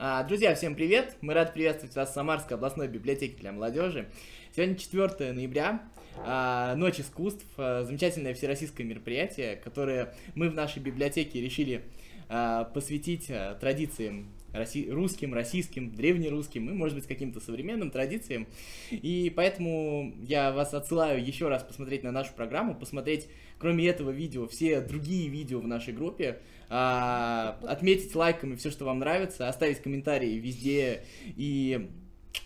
А, Друзья, всем привет! Мы рады приветствовать вас в Самарской областной библиотеке для молодежи. Сегодня 4 ноября, а, Ночь искусств, а, замечательное всероссийское мероприятие, которое мы в нашей библиотеке решили посвятить традициям русским, российским, древнерусским и, может быть, каким-то современным традициям. И поэтому я вас отсылаю еще раз посмотреть на нашу программу, посмотреть, кроме этого видео, все другие видео в нашей группе, а, отметить лайками все, что вам нравится, оставить комментарии везде и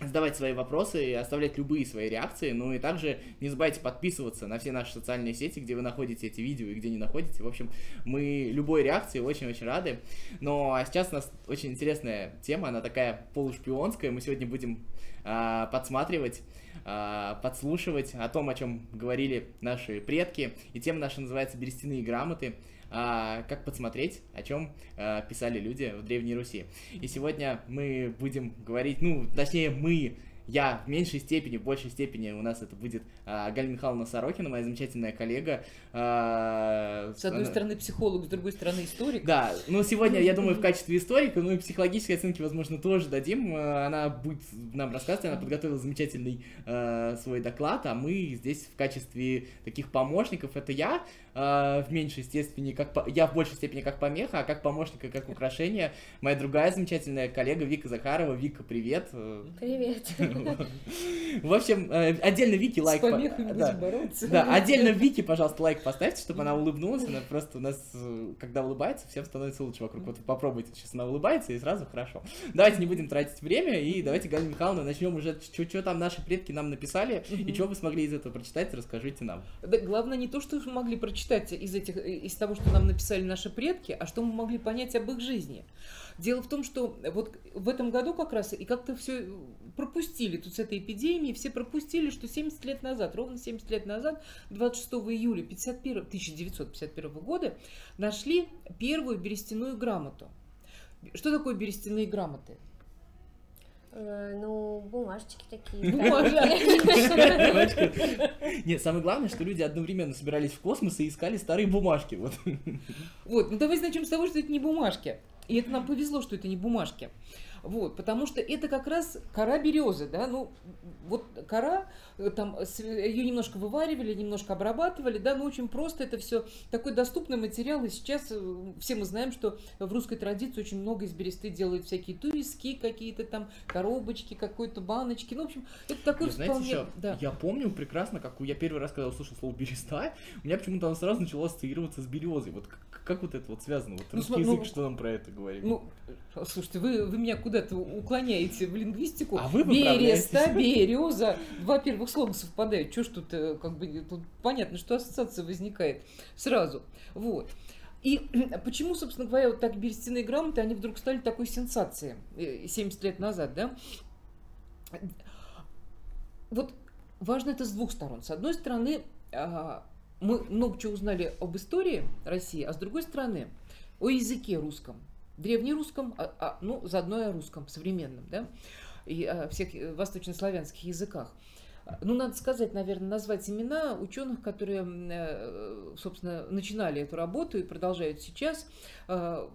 задавать свои вопросы и оставлять любые свои реакции. Ну и также не забывайте подписываться на все наши социальные сети, где вы находите эти видео и где не находите. В общем, мы любой реакции очень-очень рады. Но а сейчас у нас очень интересная тема, она такая полушпионская. Мы сегодня будем а, подсматривать а, подслушивать о том, о чем говорили наши предки. И тема наша называется «Берестяные грамоты». А, как подсмотреть, о чем а, писали люди в Древней Руси. И сегодня мы будем говорить, ну, точнее, мы, я в меньшей степени, в большей степени у нас это будет а, Галя Михайловна Сорокина, моя замечательная коллега. А, С одной она- стороны психолог, с другой стороны историк. да, ну сегодня, я думаю, в качестве историка, ну и психологические оценки, возможно, тоже дадим. Э, Она будет нам рассказывать, она подготовила замечательный э, свой доклад, а мы здесь в качестве таких помощников, это я э, в меньшей степени, как по- я в большей степени как помеха, а как помощник и как украшение моя другая замечательная коллега Вика Захарова. Вика, привет. Привет. В общем, э, отдельно Вики С лайк. по- помехами да. бороться. Да, отдельно Вики, пожалуйста, лайк поставьте, чтобы она улыбнулась. Она просто у нас, э, когда улыбается, всем становится лучше вокруг. Вот попробуйте, сейчас она улыбается, и сразу хорошо. Давайте не будем тратить время, и давайте, Галина Михайловна, начнем уже, что там наши предки нам написали, и что вы смогли из этого прочитать, расскажите нам. Да, главное не то, что мы могли прочитать из, этих, из того, что нам написали наши предки, а что мы могли понять об их жизни. Дело в том, что вот в этом году как раз и как-то все пропустили тут с этой эпидемией, все пропустили, что 70 лет назад, ровно 70 лет назад, 26 июля 51, 1951 года, нашли первую берестяную грамоту. Что такое берестяные грамоты? Э, Ну, бумажечки такие. Нет, самое главное, что люди одновременно собирались в космос и искали старые бумажки. Вот. Вот, ну давайте начнем с того, что это не бумажки. И это нам повезло, что это не бумажки. Вот, потому что это как раз кора березы, да, ну, вот кора, э, там, ее немножко вываривали, немножко обрабатывали, да, но очень просто это все такой доступный материал, и сейчас э, все мы знаем, что в русской традиции очень много из бересты делают всякие туиски какие-то там, коробочки, какой-то баночки, ну, в общем, это такой Вы знаете, вполне... еще, да. я помню прекрасно, как я первый раз, когда услышал слово береста, у меня почему-то оно сразу начало ассоциироваться с березой. Вот как, как вот это вот связано? Вот Ну, русский ну, язык, что нам про это говорит? Ну, слушайте, вы, вы меня куда-то уклоняете в лингвистику. А вы Береста, береза. Два первых слога совпадают. Что ж тут, э, как бы, тут понятно, что ассоциация возникает сразу. Вот. И почему, собственно говоря, вот так берестяные грамоты, они вдруг стали такой сенсацией э, 70 лет назад, да? Вот важно это с двух сторон. С одной стороны, а, мы много чего узнали об истории России, а с другой стороны, о языке русском. Древнерусском, а, а, ну, заодно и о русском, современном, да, и о всех э, восточнославянских языках. Ну, надо сказать, наверное, назвать имена ученых, которые, э, собственно, начинали эту работу и продолжают сейчас. Э,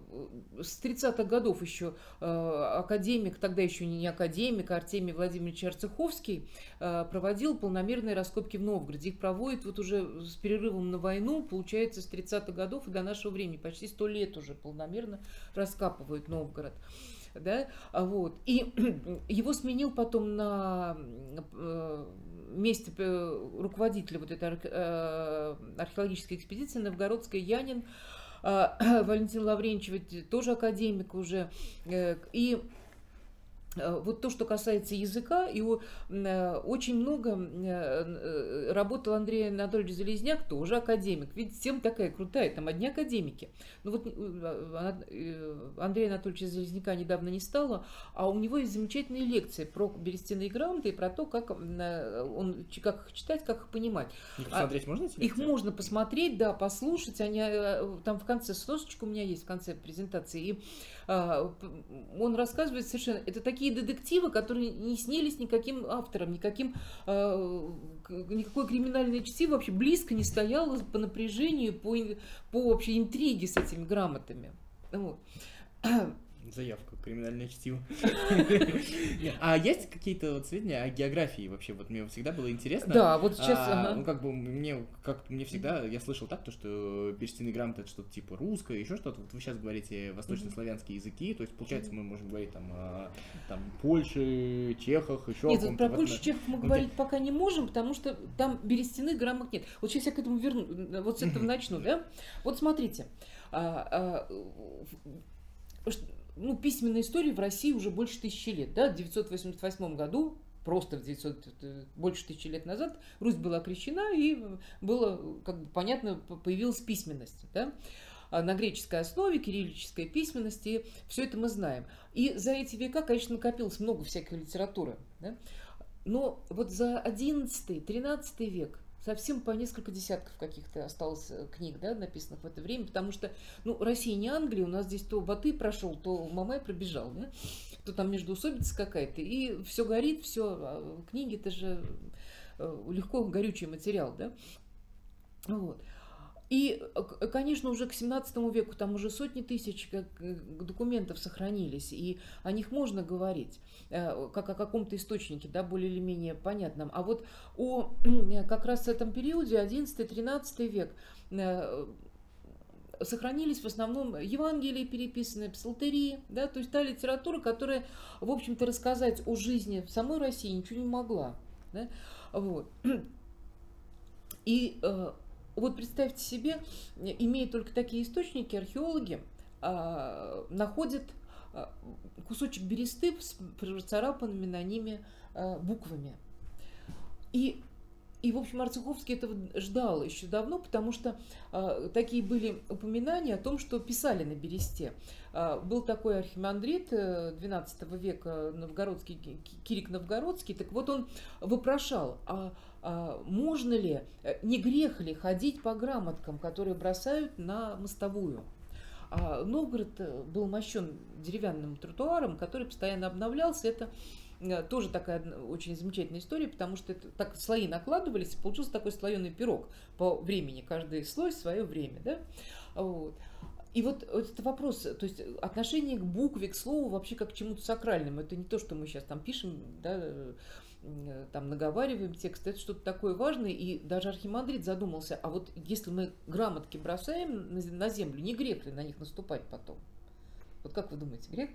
С 30-х годов еще э, академик, тогда еще не академик, а Артемий Владимирович Арцеховский проводил полномерные раскопки в Новгороде. Их проводят вот уже с перерывом на войну, получается, с 30-х годов и до нашего времени. Почти сто лет уже полномерно раскапывают Новгород да, а вот. И его сменил потом на э, месте э, руководителя вот этой э, археологической экспедиции новгородской Янин, э, Валентин Лавренчев, ведь тоже академик уже, и вот то, что касается языка, его э, очень много э, э, работал Андрей Анатольевич Залезняк, тоже академик. Видите, тема такая крутая, там одни академики. Ну вот э, э, Андрея Анатольевича Залезняка недавно не стало, а у него есть замечательные лекции про берестяные грамоты и про то, как, э, он, как их читать, как их понимать. Их посмотреть можно эти а Их можно посмотреть, да, послушать. Они э, там в конце сносочка у меня есть в конце презентации. И а, он рассказывает совершенно. Это такие детективы, которые не снились никаким авторам, никаким а, к- никакое криминальное чтиво вообще близко не стояло по напряжению, по, по вообще интриге с этими грамотами. Вот. Заявка, криминальное чтиво. А есть какие-то вот сведения о географии вообще? Вот мне всегда было интересно. Да, вот сейчас... А, ага. Ну, как бы мне, как мне всегда, я слышал так, то, что берестяные грамоты это что-то типа русское, еще что-то. Вот вы сейчас говорите восточнославянские языки, то есть, получается, мы можем говорить там, о, там Польше, Чехах, еще Нет, вот про Польшу, Чехов мы ну, говорить пока не можем, потому что там берестяных грамот нет. Вот сейчас я к этому верну, вот с этого начну, да? Вот смотрите, а, а, ну, письменной истории в России уже больше тысячи лет, да? В 988 году просто в 900, э, больше тысячи лет назад Русь была крещена, и было, как бы понятно, появилась письменность, да? А на греческой основе, кириллической письменности, все это мы знаем. И за эти века, конечно, накопилось много всякой литературы, да? Но вот за 11-13 век совсем по несколько десятков каких-то осталось э, книг, да, написанных в это время, потому что, ну, Россия не Англия, у нас здесь то Баты прошел, то Мамай пробежал, да, то там междуусобица какая-то, и все горит, все, книги, это же э, легко горючий материал, да, вот. И, э, конечно, уже к 17 веку там уже сотни тысяч э, документов сохранились, и о них можно говорить, э, как о каком-то источнике, да, более или менее понятном. А вот о как раз этом периоде, 11-13 век, сохранились в основном Евангелия переписанные, псалтерии, да, то есть та литература, которая, в общем-то, рассказать о жизни в самой России ничего не могла. Да? Вот. И вот представьте себе, э, имея только такие источники, археологи а, находят а, кусочек бересты с процарапанными на ними а, буквами. И, и, в общем, Арцеховский этого ждал еще давно, потому что а, такие были упоминания о том, что писали на бересте. А, был такой архимандрит э, XII века, новгородский, Ки- Кирик Новгородский, так вот он вопрошал, а можно ли, э, не грех ли ходить по грамоткам, которые бросают на мостовую? А Новгород э, был мощен деревянным тротуаром, который постоянно обновлялся. Это э, тоже такая очень замечательная история, потому что это так слои накладывались, и получился такой слоеный пирог по времени. Каждый слой свое время, да? Вот. И вот этот вопрос, то есть отношение к букве, к слову вообще как к чему-то сакральному. Это не то, что мы сейчас там пишем, да, там наговариваем текст, это что-то такое важное, и даже Архимандрит задумался, а вот если мы грамотки бросаем на землю, не грех ли на них наступать потом? Вот как вы думаете, грех?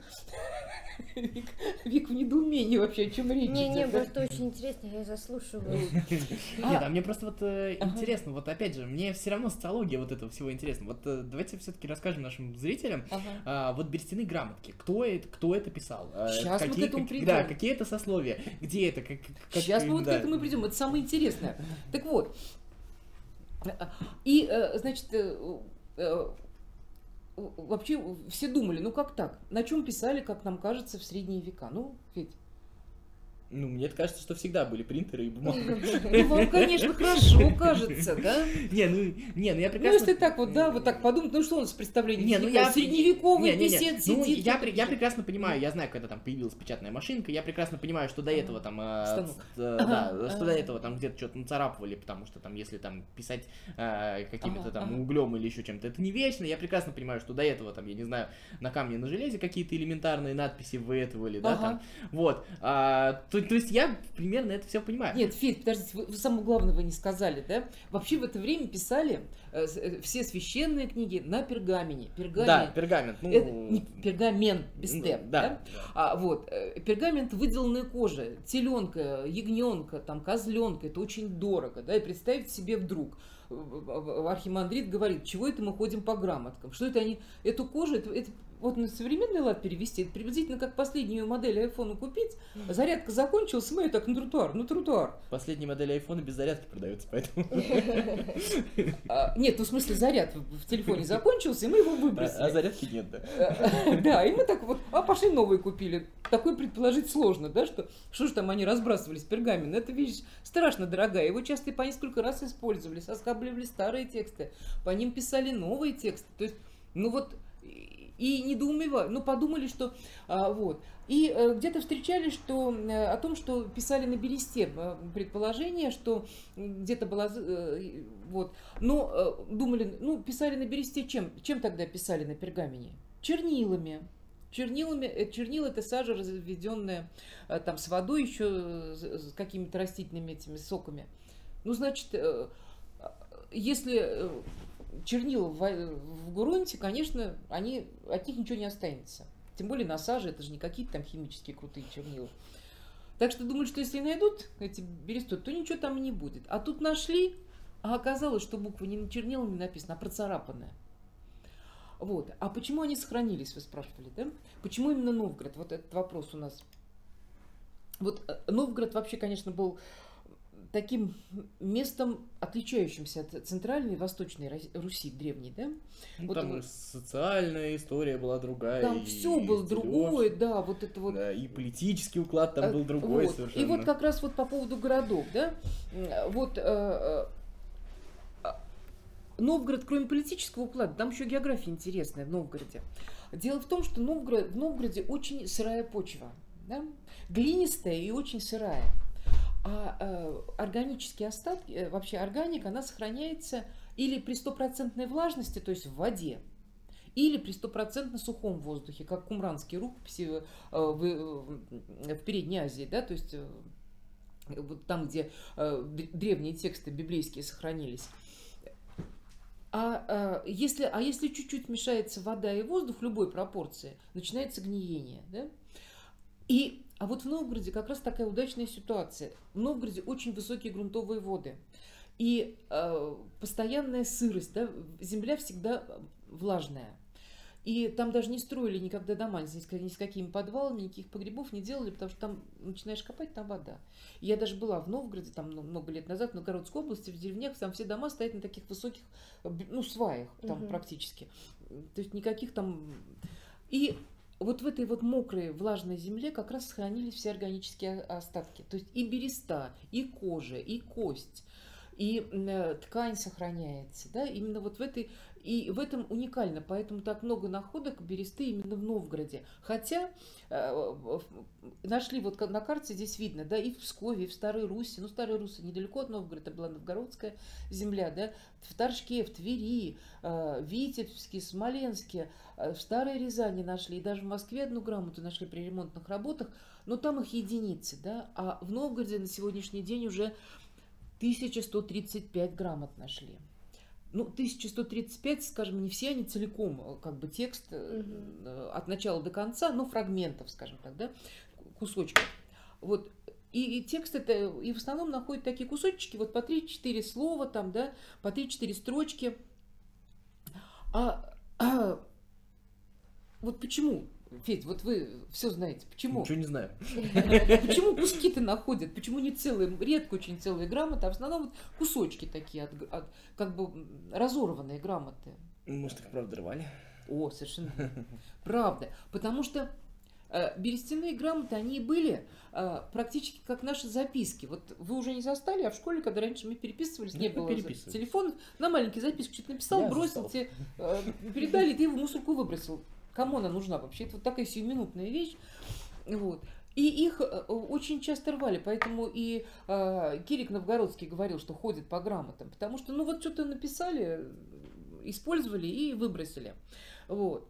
Вик, Вик в недоумении вообще, о чем речь Не, не, просто очень интересно, я заслушиваю. Нет, а мне просто вот э, интересно, вот опять же, мне все равно социология вот этого всего интересна. Вот э, давайте все-таки расскажем нашим зрителям, а, вот берестяные грамотки, кто это, кто это писал? А, Щас мы к этому придем. Да, какие это сословия, где это, как, Сейчас мы вот к этому придем. Это самое интересное. Так вот. И, э, значит, э, э, вообще все думали, ну как так? На чем писали, как нам кажется, в средние века? Ну, ведь. Ну, мне кажется, что всегда были принтеры и бумага. Ну, вам, конечно, хорошо кажется, да? Не, ну, не, ну я Ну, прекрасно... если так вот, да, вот так подумать, ну что у нас представление? Не, ну я... Средневековый Не, не, не. писец Ну, сидит. я, я прекрасно понимаю, я знаю, когда там появилась печатная машинка, я прекрасно понимаю, что до этого там... э, э, Да, что до этого там где-то что-то нацарапывали, потому что там, если там писать э, какими-то там углем или еще чем-то, это не вечно. Я прекрасно понимаю, что до этого там, я не знаю, на камне, на железе какие-то элементарные надписи выэтывали, да, там. Вот. А, то, есть я примерно это все понимаю. Нет, Федь, подождите, вы, вы самого главного не сказали, да? Вообще в это время писали э, э, все священные книги на пергамене. Пергамент. Да, пергамент. Ну, Это не пергамент без ну, Т, да, да? А, вот, э, пергамент выделанной кожи, теленка, ягненка, там, козленка, это очень дорого, да, и представить себе вдруг, архимандрит говорит, чего это мы ходим по грамоткам, что это они, эту кожу, это, это вот на современный лад перевести, это приблизительно как последнюю модель айфона купить, зарядка закончилась, мы ее так на тротуар, на тротуар. Последние модели айфона без зарядки продаются, поэтому... А, нет, ну в смысле заряд в телефоне закончился, и мы его А выбросили. а зарядки нет, да. Э, Да, и мы так вот, а пошли новые купили. Такое предположить сложно, да, что что же там они разбрасывались пергамент. Это вещь страшно дорогая. Его часто по несколько раз использовали, соскабливали старые тексты, по ним писали новые тексты. То есть, ну вот, и недоумевали, ну подумали, что а, вот. И э, где-то встречали, что э, о том, что писали на бересте э, предположение, что где-то была э, вот, но э, думали, ну писали на бересте чем? Чем тогда писали на пергамене? Чернилами. чернилами, э, чернила это сажа, разведенная э, там с водой еще, с с какими-то растительными этими соками. Ну, значит, э, если чернила в, в грунте, конечно, они, от них ничего не останется. Тем более на саже, это же не какие-то там химические крутые чернила. Так что думают, что если найдут эти бересты, то ничего там не будет. А тут нашли, а оказалось, что буква не чернилами написана, а процарапанная. Вот. А почему они сохранились, вы спрашивали, да? Почему именно Новгород? Вот этот вопрос у нас. Вот э, Новгород вообще, конечно, был таким местом, отличающимся от центральной и восточной Руси древней, да? Ну, Вот там и социальная история была другая. Там и все было другое, да, вот это вот да, и политический уклад там Э, был другой вот. совершенно. И вот как раз вот по поводу городов, да, м, вот э, э, Новгород, кроме политического уклада, там еще география интересная в Новгороде. Дело в том, что Новгород, в Новгороде очень сырая почва, да, глинистая и очень сырая. А э, органические остатки, э, вообще органика, она сохраняется или при стопроцентной влажности, то есть в воде, или при стопроцентно сухом воздухе, как кумранские рукописи э, в, э, в Передней Азии, да, то есть вот там, где древние тексты библейские сохранились. А, э, если, а если чуть-чуть мешается вода и воздух в любой пропорции, начинается гниение. Да? И, а вот в Новгороде как раз такая удачная ситуация. В Новгороде очень высокие грунтовые воды. И э, постоянная сырость, да, земля всегда влажная. И там даже не строили никогда дома ни с, ни с какими подвалами, никаких погребов не делали, потому что там начинаешь копать, там вода. Я даже была в Новгороде, там много лет назад, в Новгородской области, в деревнях, там все дома стоят на таких высоких, ну, сваях там Мгм. практически. То есть никаких там... И вот в этой вот мокрой, влажной земле как раз сохранились все органические остатки. То есть и береста, и кожа, и кость, и э, ткань сохраняется, да, именно вот в этой, и в этом уникально, поэтому так много находок бересты именно в Новгороде. Хотя э, нашли вот на карте здесь видно, да, и в Пскове, и в Старой Руси, ну Старая Русь недалеко от Новгорода, была новгородская земля, да, в Торжке, в Твери, э, Витебске, Смоленске, э, в Старой Рязани нашли, и даже в Москве одну грамоту нашли при ремонтных работах, но там их единицы, да, а в Новгороде на сегодняшний день уже 1135 грамот нашли. Ну, 1135, скажем, не все они целиком, э, как бы текст э, от начала до конца, но фрагментов, скажем так, да, кусочков. Вот. И, и текст это, и в основном находят такие кусочки, вот по 3-4 слова там, да, по 3-4 строчки. А, а вот почему, Федь, вот вы все знаете, почему? Ничего не знаю. Почему куски-то находят? Почему не целые, редко очень целые грамоты, а в основном вот кусочки такие, от, от- как бы разорванные грамоты? Может, их правда рвали? О, совершенно правда. Потому что э, берестяные грамоты, они и были э, практически как наши записки. Вот вы уже не застали, а в школе, когда раньше мы переписывались, не Ну, было телефонов, на маленькие записки что-то написал, Я бросил, застал. тебе э, передали, ты его в мусорку выбросил. Кому она нужна вообще? Это вот такая сиюминутная вещь. Вот. И их э, очень часто рвали, поэтому и э, Кирик Новгородский говорил, что ходит по грамотам, потому что, ну вот что-то написали, использовали и выбросили. Вот.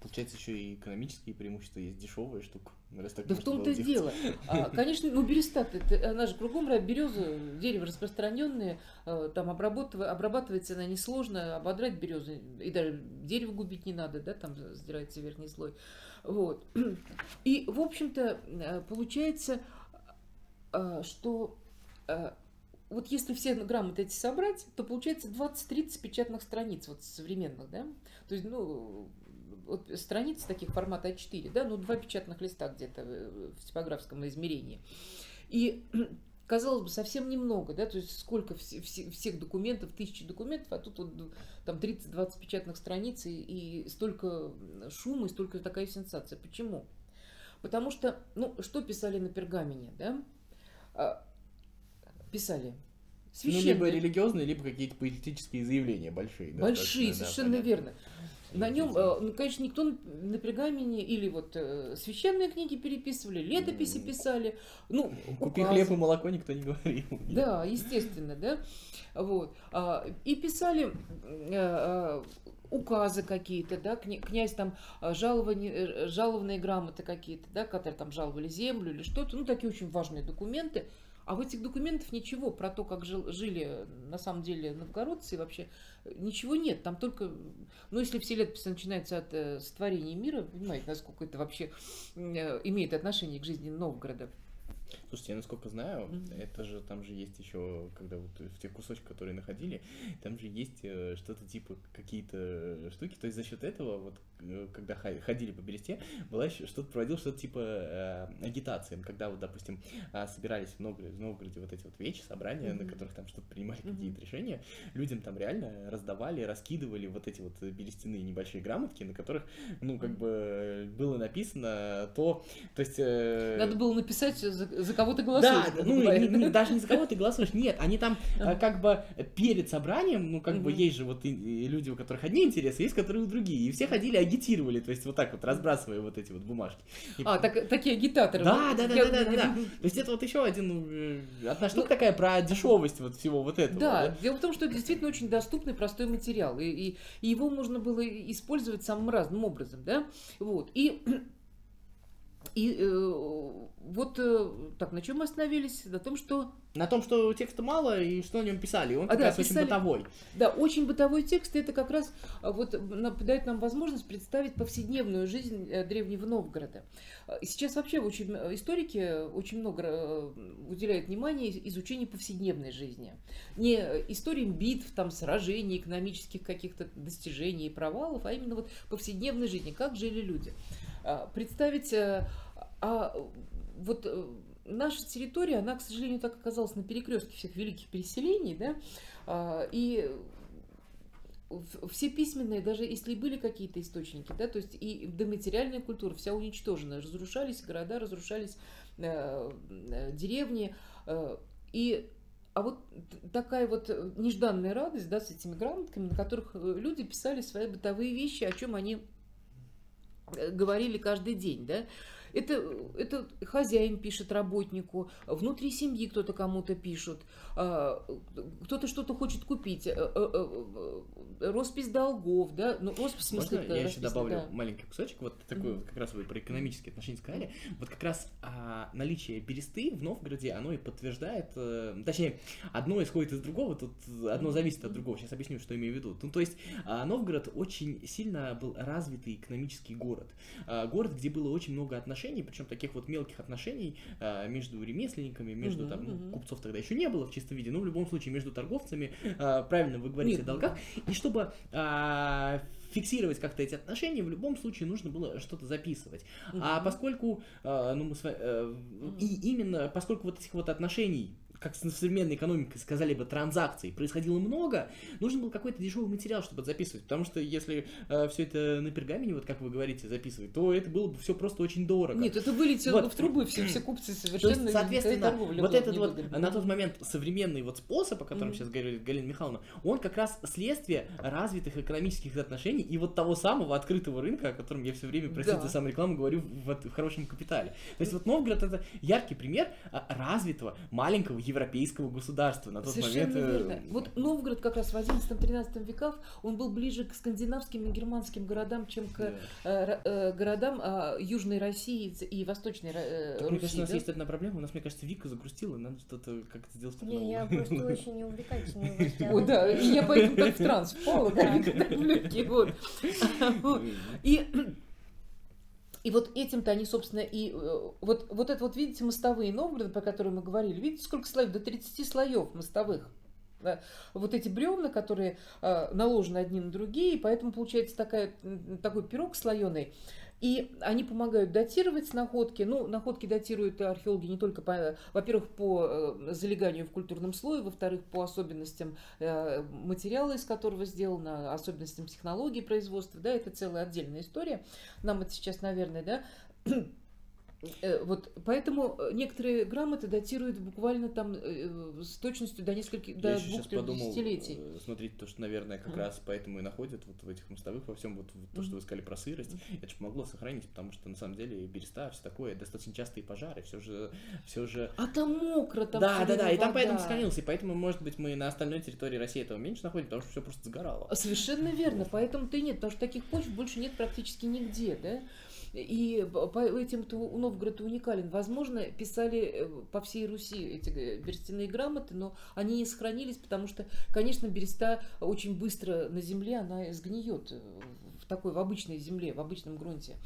Получается, еще и экономические преимущества есть дешевая штука. Раз так Да в том-то и дело. А, конечно, ну берестат, это, она же кругом береза, дерево распространенное, э, там обрабатыва- обрабатывается она несложно, ободрать березу, и даже дерево губить не надо, да, там сдирается верхний слой. Вот. И, в общем-то, э, получается, э, что вот если все грамоты эти собрать, то получается 20-30 печатных страниц вот современных, да? То есть, ну, вот страниц таких формата А4, да, ну, два печатных листа где-то в типографском измерении. И казалось бы, совсем немного, да, то есть сколько вс- вс- всех документов, тысячи документов, а тут вот там 30-20 печатных страниц и, и столько шума, и столько такая сенсация. Почему? Потому что, ну, что писали на пергамене, да? А, Писали Ну, либо религиозные, либо какие-то политические заявления большие. Большие, да, совершенно понятно. верно. На нем, Действительно. ну, конечно, никто на пергамине или вот э, священные книги переписывали, летописи писали, ну, Купи указы. хлеб и молоко, никто не говорил. Да, естественно, да. Вот. А, И писали э, э, указы какие-то, да, кня- князь там а, жалование, э, жалованные грамоты какие-то, да, которые там жаловали землю или что-то, ну, такие очень важные документы. А в этих документах ничего про то, как жил- жили на самом деле новгородцы, вообще ничего нет. Там только, ну, если все летописи начинаются от э, сотворения мира, понимаете, насколько это вообще э, имеет отношение к жизни Новгорода. Слушайте, я насколько знаю, Мгм. это же там же есть еще, когда вот в тех кусочках, которые находили, там же есть э, что-то типа какие-то штуки. То есть за счет этого, вот э, когда ходили по Бересте, была еще что-то проводил что-то типа э, агитации. Когда вот, допустим, а, собирались в Новгороде, в Новгороде вот эти вот вечи, собрания, на Мгм. которых там что-то принимали Мгм. какие-то решения, людям там реально раздавали, раскидывали вот эти вот берестяные небольшие грамотки, на которых, ну, как бы было написано то, то есть... э, Надо было написать, за, за кого ты голосуешь. да, ну, говоря. не- не- даже не за кого ты голосуешь, нет, они там э, как бы перед собранием, ну, как бы есть же вот люди, у которых одни интересы, есть, которые другие, и все ходили, агитировали, то есть вот так вот, разбрасывая вот эти вот бумажки. А, так, такие агитаторы. Да, да, да, да, да, да. То есть это вот еще один, ну, э, одна штука Ну, такая про дешевость вот всего вот этого. Да, дело в том, что это действительно очень доступный, простой материал, и его можно было использовать самым разным образом, да, вот, и, и э, вот, э, так, на чем мы остановились? На том, что, На том, что текста мало и что на нем писали, он А, как да, раз очень писали- бытовой. да, очень бытовой текст, и это как раз а, вот дает нам возможность представить повседневную жизнь э, древнего Новгорода. И Сейчас вообще очень, э, историки очень много э, уделяют внимание из- изучению повседневной жизни. Не э, историям битв, там, сражений, экономических каких-то достижений и провалов, а именно вот повседневной жизни, как жили люди. А, Представить, э, а вот э, наша территория, она, к сожалению, так оказалась на перекрестке всех великих переселений, да, а, и все письменные, даже если были какие-то источники, да, то есть и доматериальная культура вся уничтожена, разрушались города, разрушались э, деревни, и а вот такая вот нежданная радость, да, с этими грамотками, на которых люди писали свои бытовые вещи, о чем они говорили каждый день, да. Это, это хозяин пишет работнику, внутри семьи кто-то кому-то пишет, а, кто-то что-то хочет купить, э, э, э, роспись долгов, да, ну роспись в смысле Можно я еще расписано, добавлю да. маленький кусочек, вот такой Мгм. вот как раз вы про экономические отношения сказали, вот как раз а, наличие бересты в Новгороде, оно и подтверждает, э, точнее, одно исходит из другого, тут одно зависит от другого, сейчас объясню, что имею в виду. Ну, то есть а, Новгород очень сильно был развитый экономический город, А, город, где было очень много отношений, причем таких вот мелких отношений а, между ремесленниками, между Мгм, там, ну, мгм. купцов тогда еще не было в чистом виде, но в любом случае между торговцами, а, правильно вы говорите Нет, о долгах, и чтобы а, фиксировать как-то эти отношения, в любом случае нужно было что-то записывать. А Мгм. поскольку, а, ну, мы с ва- э, и именно поскольку вот этих вот отношений как с- в современной экономике сказали бы, транзакций происходило много, нужен был какой-то дешевый материал, чтобы это записывать. Потому что если все это на пергамене, вот как вы говорите, записывать, то это было бы все просто очень дорого. Нет, это вылетело Вот. бы в трубу, и все, все купцы То совершенно есть, соответственно, вот этот вот на тот момент современный вот способ, о котором Мгм. сейчас говорит Галина Михайловна, он как раз следствие развитых экономических отношений и вот того самого открытого рынка, о котором я все время, простите Да. за саморекламу, говорю в, в хорошем капитале. То есть вот Новгород это яркий пример а, развитого маленького европейского государства на тот Совершенно момент. э, верно. Вот Новгород как раз в 11-13 веках, он был ближе к скандинавским и германским городам, чем к да. э, э, городам а, Южной России и Восточной э, Так, мне кажется, Руси. у нас да? есть одна проблема. У нас, мне кажется, Вика загрустила, надо что-то как-то сделать. Не, я просто очень не увлекательная в новостях. О, да, и я поэтому так в транс впала, да, Да. когда в. Вот. И, и вот этим-то они, собственно, и э, вот, вот это вот, видите, мостовые Новгорода, про которые мы говорили, видите, сколько слоев? До 30 слоев мостовых. Да. Вот эти бревна, которые э, наложены одни на другие, поэтому получается такая, такой пирог слоеный. И они помогают датировать находки. Ну, находки датируют археологи не только, по, во-первых, по э, залеганию в культурном слое, во-вторых, по особенностям э, материала, из которого сделано, особенностям технологии производства. Да, это целая отдельная история. Нам это сейчас, наверное, да, Вот, поэтому э, некоторые грамоты датируют буквально там э, с точностью до нескольких, до двух-трех десятилетий. э, смотрите, то, что, наверное, как раз поэтому и находят вот в этих мостовых во всем вот то, что вы сказали про сырость, это же помогло сохранить, потому что на самом деле береста, все такое, достаточно частые пожары, все же, все же А там мокро, там да, да, да, и там поэтому сохранился, и поэтому, может быть, мы на остальной территории России этого меньше находим, потому что все просто сгорало. Совершенно верно, поэтому-то и нет, потому что таких почв больше нет практически нигде, да. И по этим-то Новгород уникален. Возможно, писали э, по всей Руси эти э, берестяные грамоты, но они не сохранились, потому что, конечно, береста очень быстро на земле, она сгниет э, в такой, в обычной земле, в обычном грунте.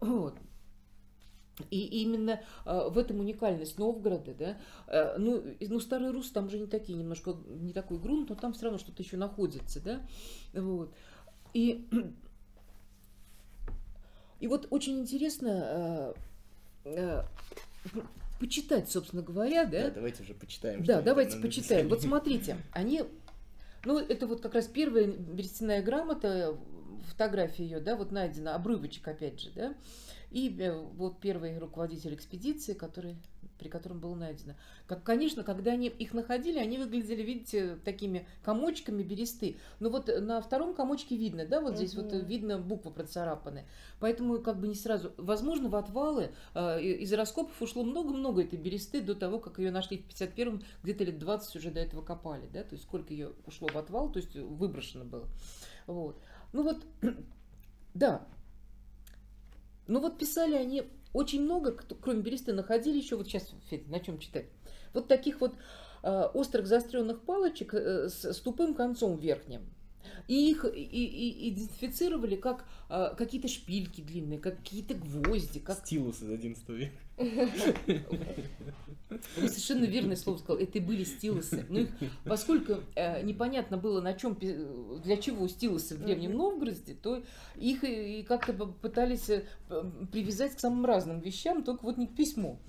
Вот. И именно э, в этом уникальность Новгорода, да. Э, ну, ну, Старый Рус, там же не такие, немножко не такой грунт, но там все равно что-то еще находится, да. Вот. И, и вот очень интересно э, э, почитать, собственно говоря, да. Да, давайте уже почитаем. Да, давайте почитаем. Вот смотрите, они, ну это вот как раз первая берестяная грамота, фотография ее, да, вот найдена, обрывочек опять же, да, и э, вот первый руководитель экспедиции, который, при котором было найдено. Как, конечно, когда они их находили, они выглядели, видите, такими комочками бересты. Но вот на втором комочке видно, да, вот здесь вот видно буквы процарапаны. Поэтому как бы не сразу. Возможно, в отвалы э, из раскопов ушло много-много этой бересты до того, как ее нашли в 51-м, где-то лет 20 уже до этого копали, да, то есть сколько ее ушло в отвал, то есть выброшено было. Вот. Ну вот, да. Ну вот писали они очень много, кто- кроме бересты, находили еще, вот сейчас, Федя, на чем читать? Вот таких вот э, острых заостренных палочек э, с, с тупым концом верхним. И их и, и- идентифицировали как э, какие-то шпильки длинные, как какие-то гвозди, как Стилус из 11 века. Вы совершенно верное слово сказал. Это и были стилусы. Ну, их, поскольку э, непонятно было, на чем, для чего стилусы в Древнем. Новгороде, то их и, и как-то пытались э, привязать к самым разным вещам, только вот не к письму.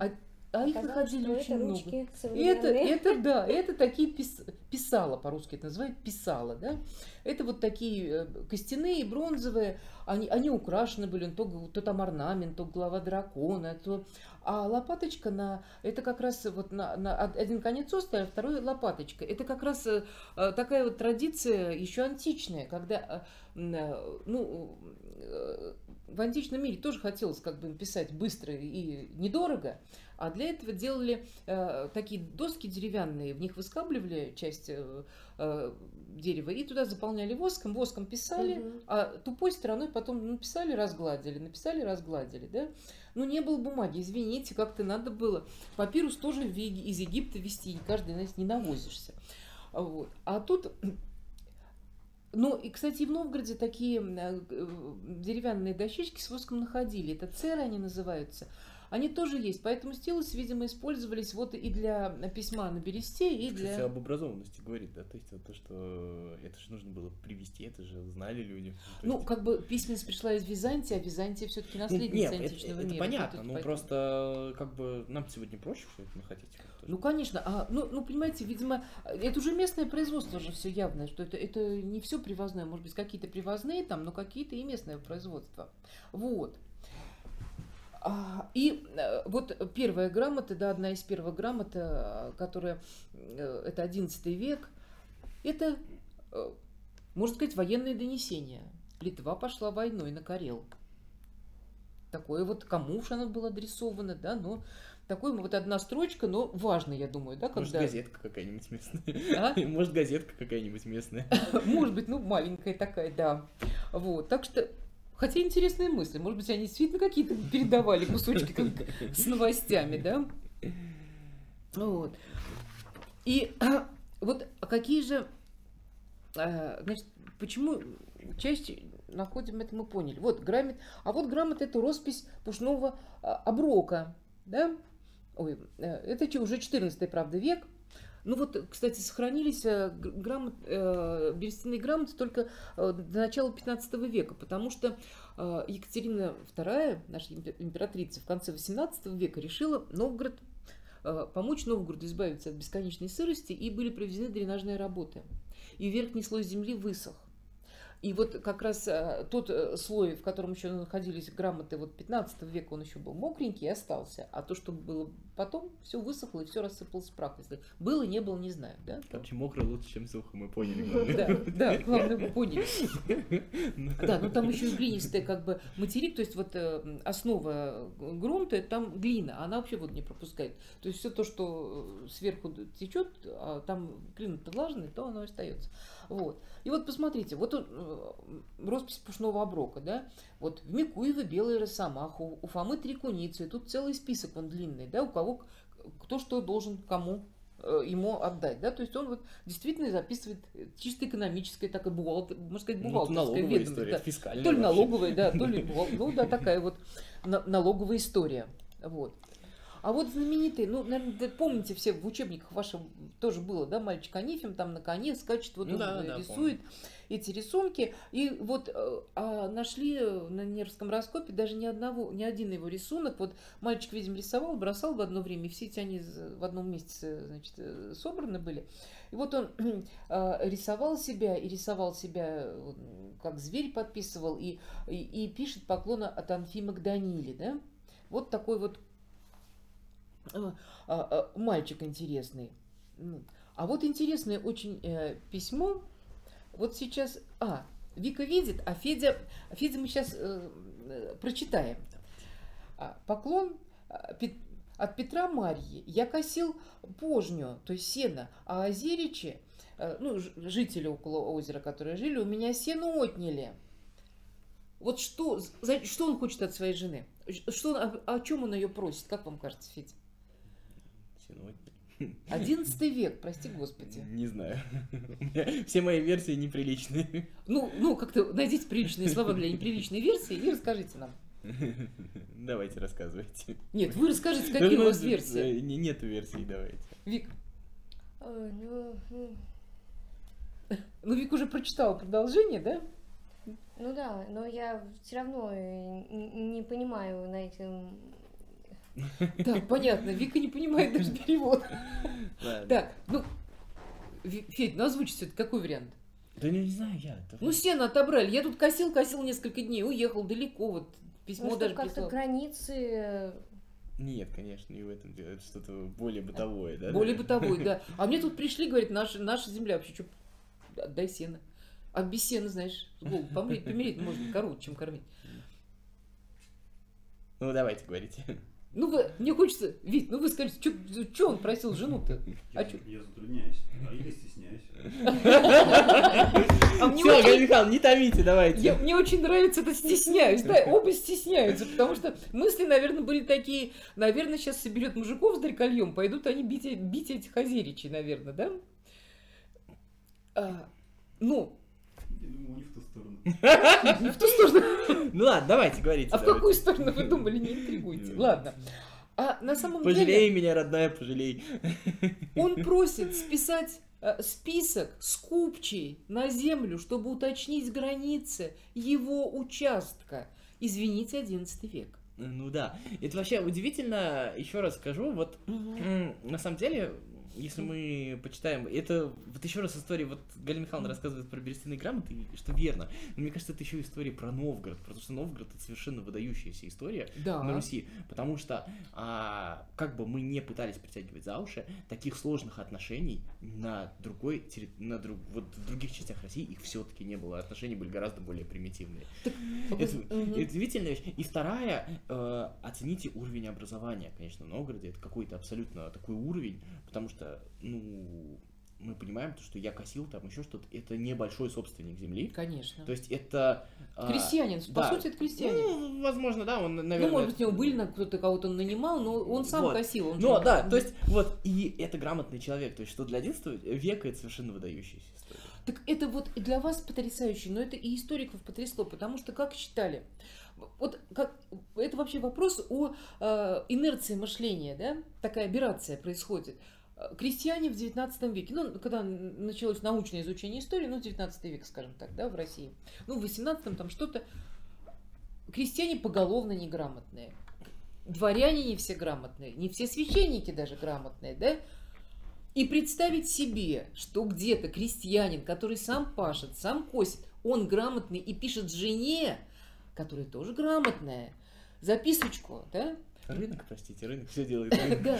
А, а их находили очень много. И это, это да, это такие пис, писала, по-русски это называют писала, да. Это вот такие э, костяные, бронзовые, они, они украшены были, то, г- то там орнамент, то голова дракона, то... А лопаточка на... Это как раз вот на, на од- один конец острый, а второй лопаточка. Это как раз э, э, такая вот традиция еще античная, когда, ну, в античном мире тоже хотелось как бы писать быстро и недорого, а для этого делали э, такие доски деревянные, в них выскабливали часть э, э, дерева и туда заполняли воском, воском писали, Мгм. а тупой стороной потом написали, разгладили, написали, разгладили, да. Ну, не было бумаги, извините, как-то надо было. Папирус тоже из Египта везти, каждый, знаете, не навозишься. Вот. А тут ну, и, кстати, в Новгороде такие э, э, деревянные дощечки с воском находили. Это церы они называются. Они тоже есть. Поэтому стилусы, видимо, использовались вот и для письма на бересте, и Кстати, для... об образованности говорит, да, то есть то, что это же нужно было привести, это же знали люди. Ну, есть- как бы письменность пришла из Византии, а Византия все-таки Ну, наследница нет, это, античного это мира. понятно, Тут ну поэтому- просто как бы нам сегодня проще все это находить. Ну, конечно. А, ну, ну, понимаете, видимо, это уже местное производство же все явно, что это, это не все привозное. Может быть, какие-то привозные там, но какие-то и местное производство. Вот. А, И э, вот первая грамота, да, одна из первых грамот, э, которая, э, это 11 век, это, можно сказать, военные донесения. Литва пошла войной на Карел. Такое вот, кому уж оно было адресовано, да, но такой вот одна строчка, но важная, я думаю, да, Может, когда... газетка какая-нибудь местная. А? Может, газетка какая-нибудь местная. Может быть, ну, маленькая такая, да. Вот, так что, хотя интересные мысли, может быть, они действительно какие-то передавали кусочки как с новостями, да? Вот. И а, вот какие же, а, значит, почему чаще находим это, мы поняли. Вот грамот, а вот грамота это роспись пушного а, оброка, да? Ой, э, это уже 14 правда, век. Ну вот, кстати, сохранились э, грамот, э, берестяные грамоты только э, до начала 15 века, потому что э, Екатерина II, наша импе- императрица, в конце 18 века решила Новгород э, помочь Новгороду избавиться от бесконечной сырости, и были проведены дренажные работы. И верхний слой земли высох. И вот как раз тот слой, в котором еще находились грамоты вот 15 века, он еще был мокренький и остался. А то, что было потом, все высохло и все рассыпалось в прах. Если было, не было, не знаю. Да? Короче, мокро лучше, чем сухо, мы поняли. Да, да, главное, мы поняли. Да, но там еще и глинистый как бы материк, то есть вот э, основа грунта, там глина, она вообще воду не пропускает. То есть все то, что э, сверху течет, а там климат влажный, то оно остается. Вот. И вот посмотрите, вот э, роспись пушного оброка, да, вот в Микуеве белый росомах, у, у Фомы три куницы, тут целый список он длинный, да, у кого кто что должен кому э, ему отдать, да, то есть он вот действительно записывает чисто экономическое, так и бухгалтер, можно сказать, бухгалтерское ну, ведомство. Да. то ли налоговая, да, то ли, ну да, такая вот на- налоговая история, вот. А вот знаменитый, ну, наверное, помните все в учебниках вашем тоже было, да, мальчик Анифим там на коне скачет, вот Ну он да, э, да, рисует эти рисунки, и вот э, а нашли на Невском раскопе даже ни одного, ни один его рисунок, вот мальчик, видимо, рисовал, бросал в одно время, и все эти они в одном месте, значит, э, собраны были, и вот он э, рисовал себя, и рисовал себя, э, как зверь подписывал, и, и, и пишет поклона от Анфима к Даниле, да, вот такой вот а, а, мальчик интересный. А вот интересное очень э, письмо. Вот сейчас... А, Вика видит, а Федя... Федя мы сейчас э, прочитаем. А, поклон а, от Петра Марьи. Я косил пожню, то есть сено, а озеричи, э, ну, жители около озера, которые жили, у меня сено отняли. Вот что, что он хочет от своей жены? Что, а, о, о чем он ее просит? Как вам кажется, Федя? Сено 11 век, прости господи. Не знаю. Все мои версии неприличные. Ну, ну как-то найдите приличные слова для неприличной версии и расскажите нам. Давайте рассказывайте. Нет, вы расскажите, какие у ну, вас версии. Э, Нет версий, давайте. Вик. Ну, Вик уже прочитала продолжение, да? Ну да, но я все равно э, не понимаю на этом Так, понятно, Вика не понимает даже перевод. Так, ну, Федь, ну озвучь все какой вариант? Да не, знаю я. Ну, сено отобрали. Я тут косил, косил несколько дней, уехал далеко, вот письмо Ну, даже как-то границы. э, Нет, конечно, не в этом дело. Это что-то более бытовое, да? Более бытовой, да. А мне тут пришли, говорят, наша, наша земля вообще, что, отдай сено. А без сена, знаешь, с голоду помереть, помереть можно корову, чем кормить. Ну, давайте, говорите. Ну, вы, мне хочется, Вить, ну вы скажите, что он просил жену-то? А Я, чё? я затрудняюсь, а я стесняюсь. Все, Галина Михайловна, не томите, давайте. Мне очень нравится это стесняюсь, да, оба стесняются, потому что мысли, наверное, были такие, наверное, сейчас соберет мужиков с дракольем, пойдут они бить, этих озеричей, наверное, да? А, ну, Сторону. в ту сторону, Ну ладно, давайте, говорите. а в какую сторону вы думали, не интригуйте. Ладно. А на самом деле Пожалей меня, родная, пожалей. он просит списать э, список скупчей на землю, чтобы уточнить границы его участка. Извините, 11 век. Ну да. Это вообще удивительно, еще раз скажу, вот на самом деле, если мы почитаем, это вот еще раз история, вот Галина Михайловна рассказывает про берестяные грамоты, и что верно, но мне кажется, это еще история про Новгород, потому что Новгород это совершенно выдающаяся история Да. на Руси, потому что а, как бы мы не пытались притягивать за уши, таких сложных отношений на другой на друг, вот в других частях России их все-таки не было, отношения были гораздо более примитивные. Это, Мгм. это удивительная вещь. И вторая, э, оцените уровень образования, конечно, в Новгороде это какой-то абсолютно такой уровень, потому что, ну, мы понимаем, то, что я косил там еще что-то, это небольшой собственник земли. Конечно. То есть это... а, Крестьянин, по да. сути, это крестьянин. Ну, возможно, да, он, наверное... ну, может быть, у него были кто-то кого-то нанимал, но он сам Вот. косил. Он Ну, да, то есть, вот, и это грамотный человек, то есть, что для 11 века это совершенно выдающаяся история. Так это вот для вас потрясающе, но это и историков потрясло, потому что как считали? Вот как, это вообще вопрос о э, инерции мышления, да? Такая операция происходит. Крестьяне в 19 веке, ну, когда началось научное изучение истории, ну, 19 век, скажем так, да, в России. Ну, в 18 там что-то... Крестьяне поголовно неграмотные. Дворяне не все грамотные, не все священники даже грамотные, да? И представить себе, что где-то крестьянин, который сам пашет, сам косит, он грамотный и пишет жене, которая тоже грамотная, записочку, да? Рынок, простите, рынок все делает. рынок. Да.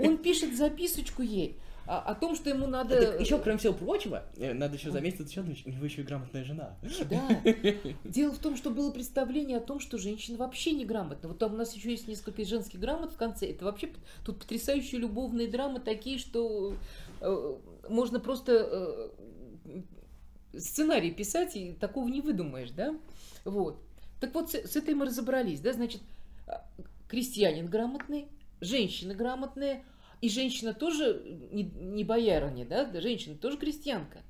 Он пишет записочку ей о, о том, что ему надо... еще, кроме всего прочего, э, надо еще заметить еще. У него еще и грамотная жена. Да. Дело в том, что было представление о том, что женщина вообще неграмотна. Вот там у нас еще есть несколько женских грамот в конце. Это вообще тут потрясающие любовные драмы такие, что э, можно просто э, сценарий писать, и такого не выдумаешь, да? Вот. Так вот, с, с этой мы разобрались, да? Значит, а, крестьянин грамотный, женщина грамотная, и женщина тоже не, не боярыня, да? Женщина тоже крестьянка.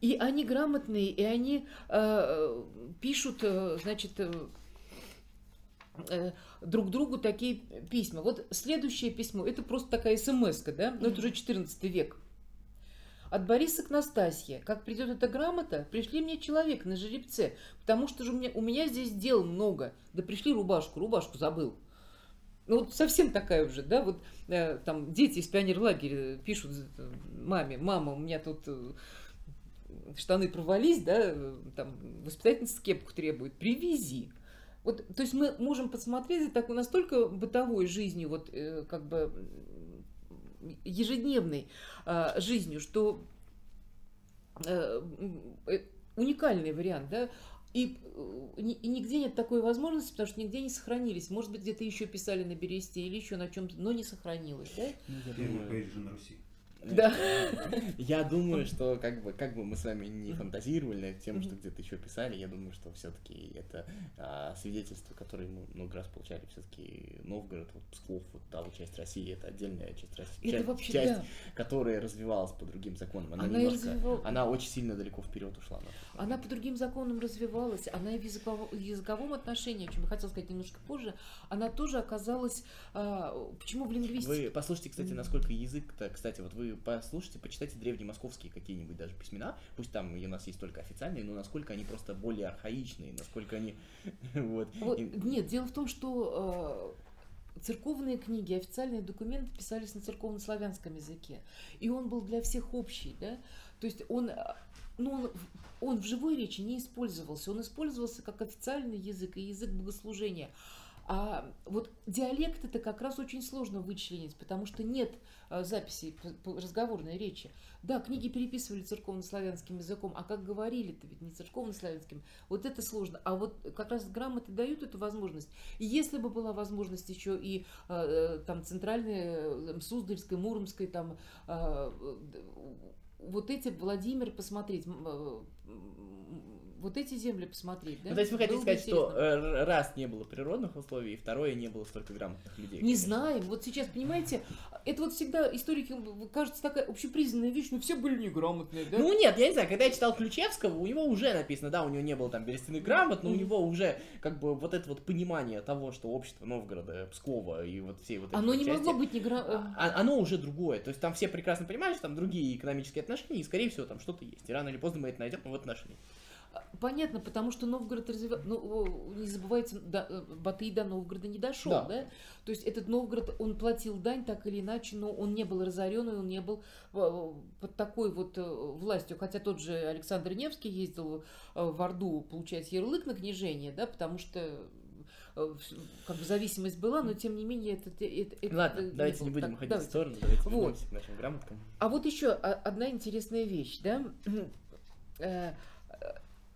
И они грамотные, и они э, пишут, э, значит, э, э, друг другу такие письма. Вот следующее письмо, это просто такая смс да? Но это уже 14 век. От Бориса к Настасье. Как придет эта грамота, пришли мне человек на жеребце, потому что же у меня, у меня здесь дел много. Да пришли рубашку, рубашку забыл. Ну вот совсем такая уже, да, вот э, там дети из пионерлагеря пишут э, маме, мама, у меня тут э, штаны порвались, да, э, там воспитательница кепку требует, привези. Вот, то есть мы можем посмотреть за такой настолько бытовой жизнью, вот э, как бы ежедневной а, жизнью, что э, э, уникальный вариант, да, и, э, и нигде нет такой возможности, потому что нигде не сохранились. Может быть, где-то еще писали на бересте или еще на чем-то, но не сохранилось, да? Первый поэт же на Руси. Да. Я думаю, что как бы, как бы мы с вами не фантазировали на эту тему, что где-то еще писали, я думаю, что все-таки это а, свидетельство, которое мы много раз получали, все-таки Новгород, вот Псков, вот та вот часть России, это отдельная часть России, Это часть, вообще, часть, да. которая развивалась по другим законам. Она, Она немножко, развивала- она очень сильно далеко вперед ушла. на самом Она по другим законам развивалась, она и в языковом, отношении, о чем я хотела сказать немножко позже, она тоже оказалась... а, почему в лингвистике? Вы послушайте, кстати, насколько язык-то, кстати, вот вы послушайте, почитайте древнемосковские какие-нибудь даже письмена, пусть там у нас есть только официальные, но насколько они просто более архаичные, насколько они, вот. Вот, нет, дело в том, что э, церковные книги, официальные документы писались на церковно-славянском языке. И он был для всех общий, да? То есть он, ну, он, он в живой речи не использовался, он использовался как официальный язык и язык богослужения. А вот диалект это как раз очень сложно вычленить, потому что нет э, записей разговорной речи. Да, книги переписывали церковно-славянским языком, а как говорили-то ведь не церковно-славянским. Вот это сложно. А вот как раз грамоты дают эту возможность. И если бы была возможность еще и э, э, там центральной, там, Суздальской, Муромской, там вот эти Владимир посмотреть, э, вот эти земли посмотреть, да? Ну, то есть вы хотите Было бы сказать, что интересно. э, раз не было природных условий, и второе не было столько грамотных людей. Не конечно. знаем. Вот сейчас, понимаете, это вот всегда историки, кажется, такая общепризнанная вещь, но все были неграмотные, да? Ну нет, я не знаю, когда я читал Ключевского, у него уже написано, да, у него не было там берестяных грамот, но у него уже как бы вот это вот понимание того, что общество Новгорода, Пскова и вот всей вот этой Оно вот не части, могло быть неграмотным. а- оно уже другое. То есть там все прекрасно понимают, что там другие экономические отношения, и скорее всего там что-то есть. И рано или поздно мы это найдем, но вот нашли. Понятно, потому что Новгород развивал... Ну, не забывайте, да, э, Батый до Новгорода не дошел, Да. да. То есть этот Новгород, он платил дань так или иначе, но он не был разорен, и он не был э, под такой вот э, властью. Хотя тот же Александр Невский ездил в Орду получать ярлык на княжение, да, потому что как бы зависимость была, но тем не менее это... это- это- Ладно, это давайте не будем Так, уходить давайте. в сторону, давайте Вот. к нашим грамоткам. А вот еще одна интересная вещь, да,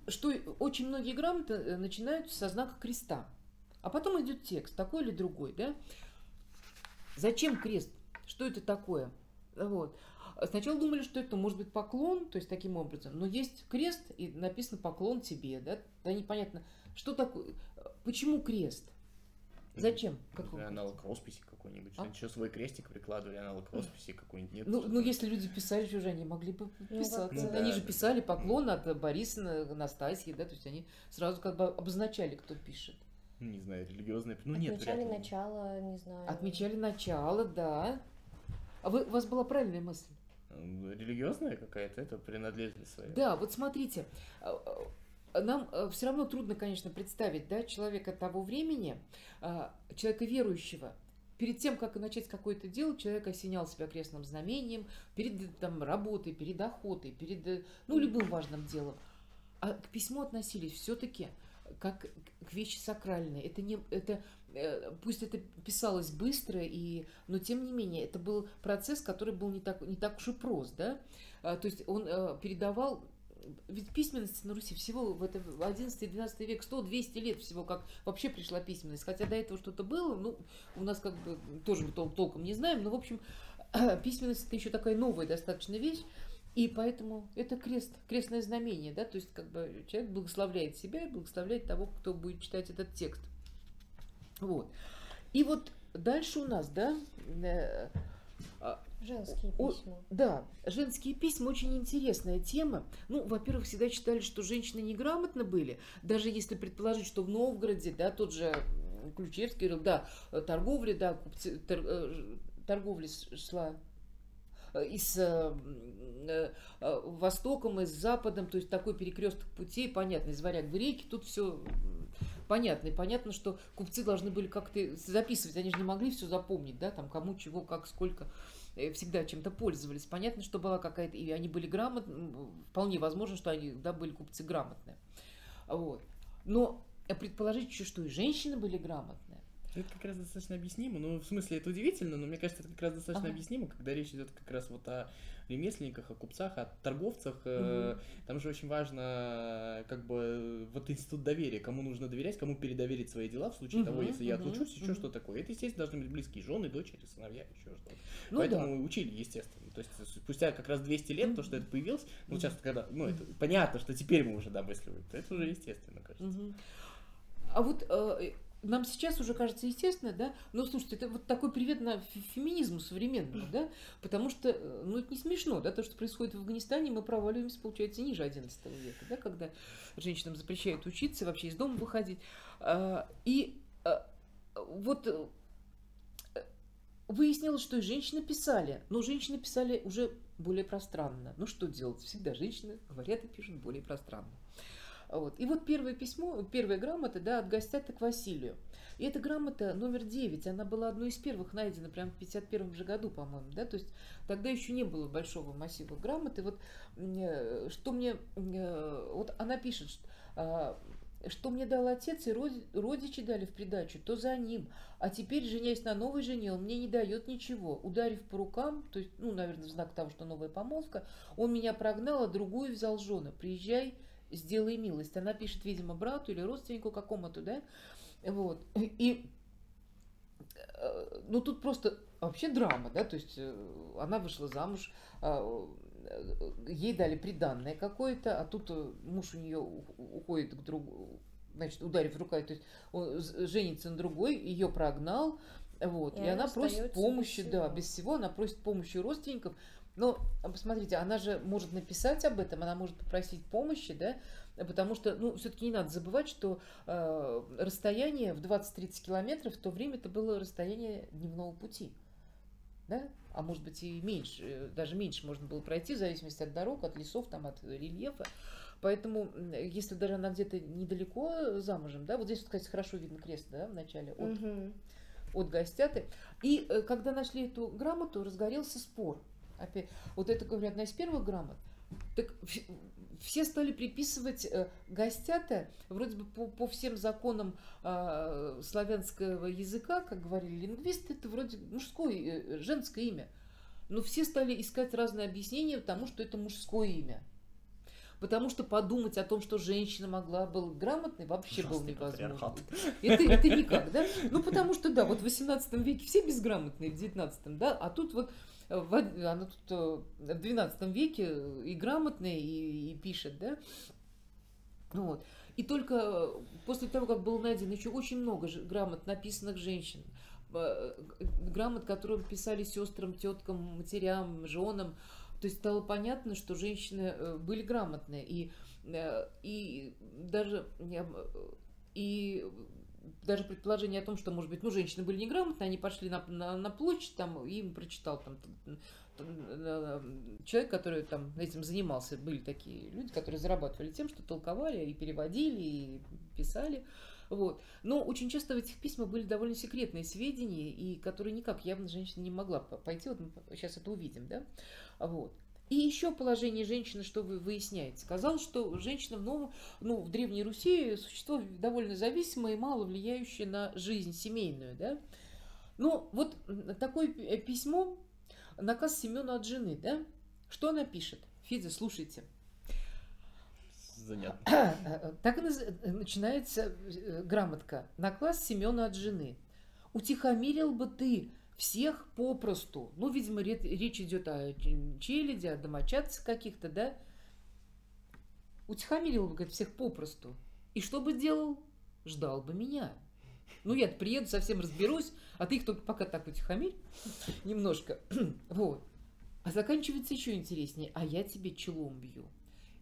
что очень многие грамоты э, начинаются со знака креста, а потом идет текст, такой или другой, да. Зачем крест? Что это такое? Вот. Сначала думали, что это может быть поклон, то есть таким образом, но есть крест и написано поклон тебе, да, да непонятно, что такое, почему крест? Зачем? Как Может, вы- аналог росписи какой-нибудь. А? Что еще свой крестик прикладывали, аналог росписи какой-нибудь нет. Ну, ну, если люди писали, что же они могли бы подписаться? Ну, они да, же да. писали поклон от Бориса на- Настасьи, да, то есть они сразу как бы обозначали, кто пишет. Ну, не знаю, религиозные. Ну нет, Отмечали вряд ли. начало, не знаю. Отмечали начало, да. А вы, у вас была правильная мысль? М, Религиозная какая-то, это принадлежность своя. Да, вот смотрите, а, а, нам все равно трудно, конечно, представить, да, человека того времени, а, человека верующего. Перед тем, как начать какое-то дело, человек осенял себя крестным знамением, перед там, работой, перед охотой, перед э, ну, любым важным делом. а к письму относились все-таки как к вещи сакральной. Это не, это, э, пусть это писалось быстро, и, но тем не менее, это был процесс, который был не так, не так уж и прост, да. А, то есть он э, передавал ведь письменность на Руси всего в это 11-12 век, 100-200 лет всего, как вообще пришла письменность. Хотя до этого что-то было, ну, у нас как бы тоже тол- толком не знаем, но, в общем, письменность это еще такая новая достаточно вещь. И поэтому это крест, крестное знамение, да, то есть как бы человек благословляет себя и благословляет того, кто будет читать этот текст. Вот. И вот дальше у нас, да, Женские О, письма. да, женские письма очень интересная тема. Ну, во-первых, всегда считали, что женщины неграмотно были, даже если предположить, что в Новгороде, да, тот же Ключевский говорил, да, торговля, да, купцы, тор- э, торговля шла э, и с э, э, Востоком, и с Западом, то есть такой перекресток путей, понятно, из варяг в реки, тут все понятно. И понятно, что купцы должны были как-то записывать, они же не могли все запомнить, да, там кому чего, как, сколько э, всегда чем-то пользовались. Понятно, что была какая-то, и они были грамотны, вполне возможно, что они, да, были купцы грамотные. Вот. Но предположить еще, что и женщины были грамотные. Это как раз достаточно объяснимо. Ну, в смысле, это удивительно, но мне кажется, это как раз достаточно Ага. объяснимо, когда речь идет как раз вот о ремесленниках, о купцах, о торговцах. Э, Там же очень важно, как бы, вот институт доверия. Кому нужно доверять, кому передоверить свои дела в случае того, Мгм, если я мгм, отлучусь, еще что такое. Это, естественно, должны быть близкие жены, дочери, сыновья, еще что-то. Ну Поэтому учили, естественно. То есть спустя как раз 200 лет, то, что это появилось, ну, сейчас, когда, ну, это понятно, что теперь мы уже домысливаем, то это уже естественно, кажется. А вот э, нам сейчас уже кажется естественно, да? Но слушайте, это вот такой привет на фе- феминизму современному, да? Потому что, э, ну, это не смешно, да? То, что происходит в Афганистане, мы проваливаемся, получается, ниже 11 века, да? Когда женщинам запрещают учиться, вообще из дома выходить. А, И а, вот э, выяснилось, что и женщины писали, но женщины писали уже более пространно. Ну, что делать? Всегда женщины говорят и пишут более пространно. Вот. И вот первое письмо, первая грамота, да, от Гостята к Василию. И эта грамота номер 9, она была одной из первых найдена прямо в 51 же году, по-моему, да, то есть тогда еще не было большого массива грамот. И вот э, что мне, э, вот она пишет, что, а, что мне дал отец и роди- родичи дали в придачу, то за ним. А теперь, женясь на новой жене, он мне не дает ничего. Ударив по рукам, то есть, ну, наверное, в знак того, что новая помолвка, он меня прогнал, а другую взял жены. Приезжай, сделай милость. Она пишет, видимо, брату или родственнику какому-то, да? Вот. И, э, ну, тут просто вообще драма, да, то есть э, она вышла замуж, а, э, ей дали приданное какое-то, а тут муж у нее уходит к другу, значит, ударив рукой, то есть он женится на другой, ее прогнал, вот, И и, она просит остается без помощи, да, без всего, она просит помощи родственников, но а, посмотрите, она же может написать об этом, она может попросить помощи, да, потому что, ну, все-таки не надо забывать, что э, расстояние в 20-30 километров в то время это было расстояние дневного пути, да, а может быть и меньше, э, даже меньше можно было пройти, в зависимости от дорог, от лесов, там, от рельефа. Поэтому, если даже она где-то недалеко замужем, да, вот здесь, вот, кстати, хорошо видно крест, да, в начале, от, Мгм. от Гостяты. И э, когда нашли эту грамоту, разгорелся спор. Опять, вот это, говорят, одна из первых грамот. Так вс- все стали приписывать э, Гостята, вроде бы по, по всем законам а, славянского языка, как говорили лингвисты, это вроде мужское, э, женское имя. Но все стали искать разные объяснения тому, что это мужское имя. Потому что подумать о том, что женщина могла быть грамотной, вообще было невозможно. Это, это никак, да? Ну, потому что, да, вот в 18 веке все безграмотные, в 19 да, а тут вот э, она тут э, в 12 веке и грамотная, и, и пишет, да? Ну Вот. И только э, после того, как было найдено еще очень много грамот, написанных женщин, э, грамот, которые писали сестрам, теткам, матерям, женам, то есть стало понятно, что женщины э, были грамотные. И, э, и даже э, и даже предположение о том, что, может быть, ну, женщины были неграмотные, они пошли на, на, на площадь, там, и им прочитал там, т- т- э, человек, который там этим занимался. Были такие люди, которые зарабатывали тем, что толковали и переводили, и писали. Вот. Но очень часто в этих письмах были довольно секретные сведения, и которые никак явно женщина не могла по- пойти. Вот мы сейчас это увидим, да? Вот. И еще положение женщины, что вы выясняете. Сказал, что женщина в новом, ну, в Древней Руси существо довольно зависимое и мало влияющее на жизнь семейную, да. Ну, вот такое письмо, наказ Семена от жены, да. Что она пишет? Фидя, слушайте. Занятно. Так начинается э, грамотка. Наказ Семена от жены. Утихомирил бы ты всех попросту. Ну, видимо, речь идет о челяди, о домочадцах каких-то, да? Утихомирил бы, говорит, всех попросту. И что бы делал? Ждал бы меня. Ну, я приеду, совсем разберусь, а ты их только пока так утихомирь немножко. вот. А заканчивается еще интереснее. А я тебе челом бью.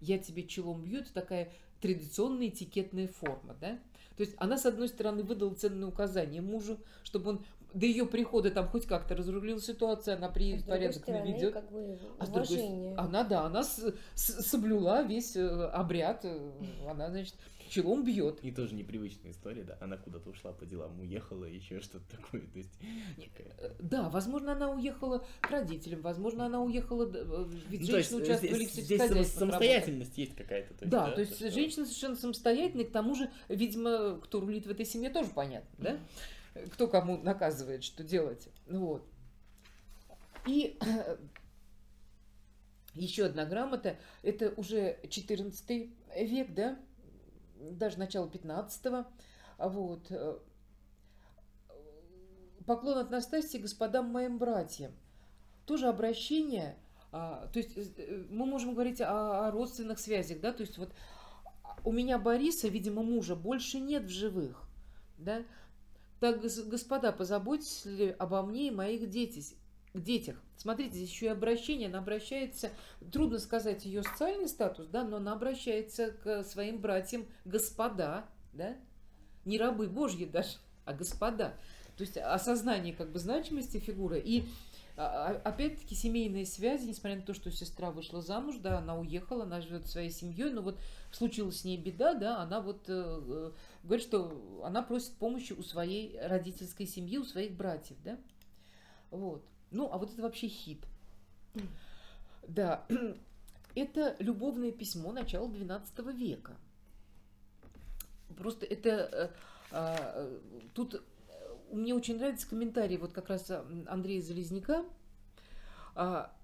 Я тебе челом бью, это такая традиционная этикетная форма, да? То есть она, с одной стороны, выдала ценное указание мужу, чтобы он до ее прихода там хоть как-то разрулила ситуация, она при а порядок наведет. Как бы а с другой, она, да, она с, с, соблюла весь э, обряд, э, она, значит, челом бьет. И тоже непривычная история, да. Она куда-то ушла по делам, уехала, еще что-то такое. То есть, э, да, возможно, она уехала к родителям, возможно, она уехала, ведь ну, женщины участвовали здесь, в здесь самостоятельность есть какая-то. То есть, да, да, то есть женщина совершенно самостоятельная, к тому же, видимо, кто рулит в этой семье, тоже понятно, да? Кто кому наказывает, что делать. Вот. И еще одна грамота, это уже 14 век, да, даже начало 15-го. Вот. Поклон от Настасии господам моим братьям. Тоже обращение, а, то есть э, мы можем говорить о, о родственных связях, да, то есть вот у меня Бориса, видимо, мужа больше нет в живых, да, так, господа, позаботьтесь ли обо мне и моих детях, детях. Смотрите, здесь еще и обращение, она обращается, трудно сказать ее социальный статус, да, но она обращается к своим братьям господа, да, не рабы Божьи даже, а господа. То есть осознание как бы значимости фигуры и опять-таки семейные связи, несмотря на то, что сестра вышла замуж, да, она уехала, она живет своей семьей, но вот случилась с ней беда, да, она вот э, э, говорит, что она просит помощи у своей родительской семьи, у своих братьев, да, вот. Ну, а вот это вообще хит. Да, это любовное письмо начала XII века. Просто это э, э, тут мне очень нравится комментарий вот как раз Андрея Залезняка. А,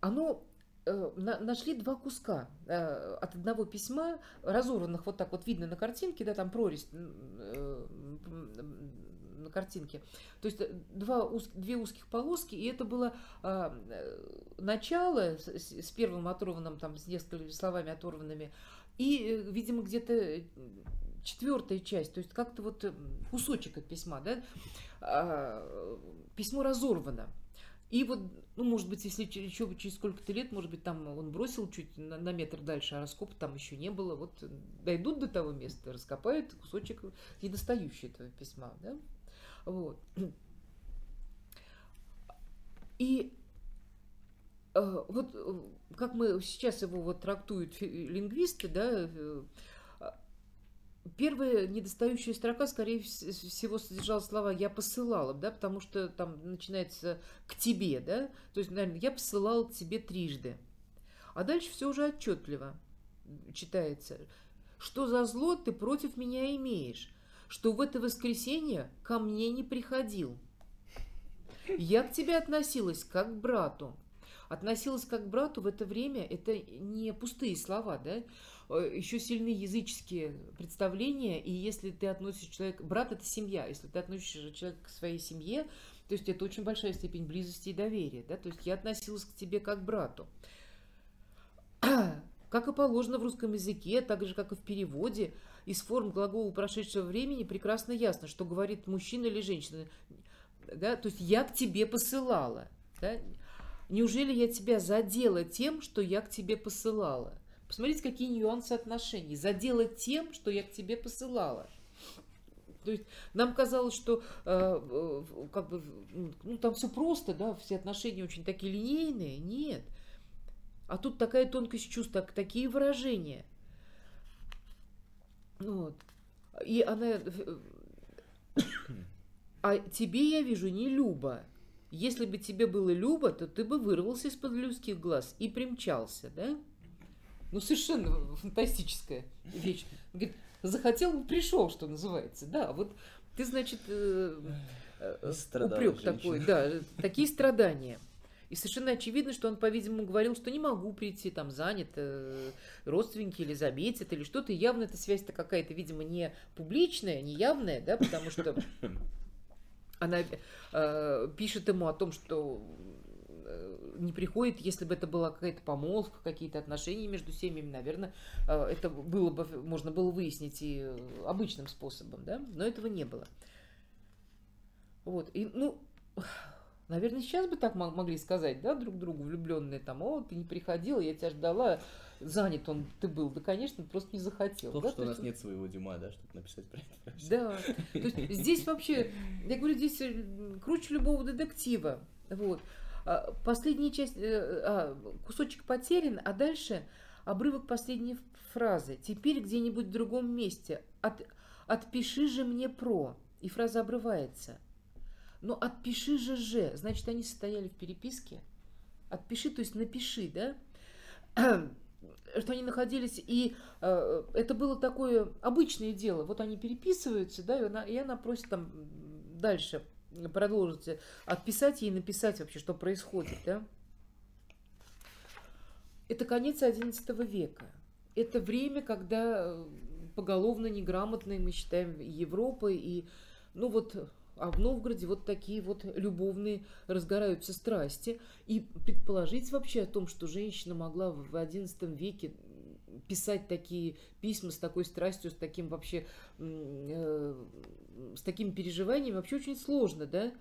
оно э, нашли два куска э, от одного письма, разорванных вот так вот видно на картинке, да, там прорезь э, на картинке. То есть два, две узких полоски, и это было а, начало с, первым оторванным, там, с несколькими словами оторванными, и, видимо, где-то четвертая часть, то есть как-то вот э, кусочек от письма, да, а, письмо разорвано. И вот, ну, может быть, если еще через сколько-то лет, может быть, там он бросил чуть на, на метр дальше, а раскопа там еще не было. Вот дойдут до того места, раскопают кусочек недостающий этого письма, да. Вот. И э, вот э, как мы сейчас его вот трактуют лингвисты, да, Первая недостающая строка, скорее всего, содержала слова «я посылала», да, потому что там начинается «к тебе», да, то есть, наверное, «я посылал к тебе трижды». А дальше все уже отчетливо читается. «Что за зло ты против меня имеешь? Что в это воскресенье ко мне не приходил? Я к тебе относилась как к брату». Относилась как к брату в это время, это не пустые слова, да, еще сильны языческие представления, и если ты относишь человека... Брат – это семья. Если ты относишь человека к своей семье, то есть это очень большая степень близости и доверия. Да? То есть я относилась к тебе как к брату. Как и положено в русском языке, так же, как и в переводе, из форм глагола прошедшего времени прекрасно ясно, что говорит мужчина или женщина. Да? То есть я к тебе посылала. Да? Неужели я тебя задела тем, что я к тебе посылала? Посмотрите, какие нюансы отношений. Задела тем, что я к тебе посылала. То есть нам казалось, что э, э, как бы, ну, там все просто, да, все отношения очень такие линейные. Нет. А тут такая тонкость чувств, так, такие выражения. Вот. И она... А тебе, я вижу, не Люба. если бы тебе было любо, то ты бы вырвался из-под людских глаз и примчался, да? Ну, совершенно фантастическая вещь. Он говорит, захотел, пришел, что называется. Да, вот ты, значит, э, э, упрек женщина. такой, да, такие страдания. И совершенно очевидно, что он, по-видимому, говорил, что не могу прийти, там занят, э, родственники или заметят, или что-то. И явно эта связь-то какая-то, видимо, не публичная, не явная, да, потому что она э, пишет ему о том, что э, не приходит, если бы это была какая-то помолвка, какие-то отношения между семьями, наверное, э, это было бы, можно было выяснить и э, обычным способом, да, но этого не было. Вот, и, ну, наверное, сейчас бы так мо- могли сказать, да, друг другу влюбленные, там, о, ты не приходила, я тебя ждала, занят он ты был, да, конечно, просто не захотел. Плохо, да, что у то нас есть нет своего Дюма, да, чтобы написать про это. да. То есть здесь вообще, я говорю, здесь э, круче любого детектива. Вот. А, Последняя часть, э, а, кусочек потерян, а дальше обрывок последней фразы. Теперь где-нибудь в другом месте. От, отпиши же мне про. И фраза обрывается. Но отпиши же же. Значит, они состояли в переписке. Отпиши, то есть напиши, да? что они находились, и э, это было такое обычное дело. Вот они переписываются, да, и она, и она просит там дальше продолжить, э, отписать ей, написать вообще, что происходит, да. Это конец XI века. Это время, когда э, поголовно неграмотной мы считаем Европой, и, ну вот, а в Новгороде вот такие вот любовные разгораются страсти. И предположить вообще о том, что женщина могла в XI веке писать такие письма с такой страстью, с таким вообще, э, с такими переживаниями, вообще очень сложно, да?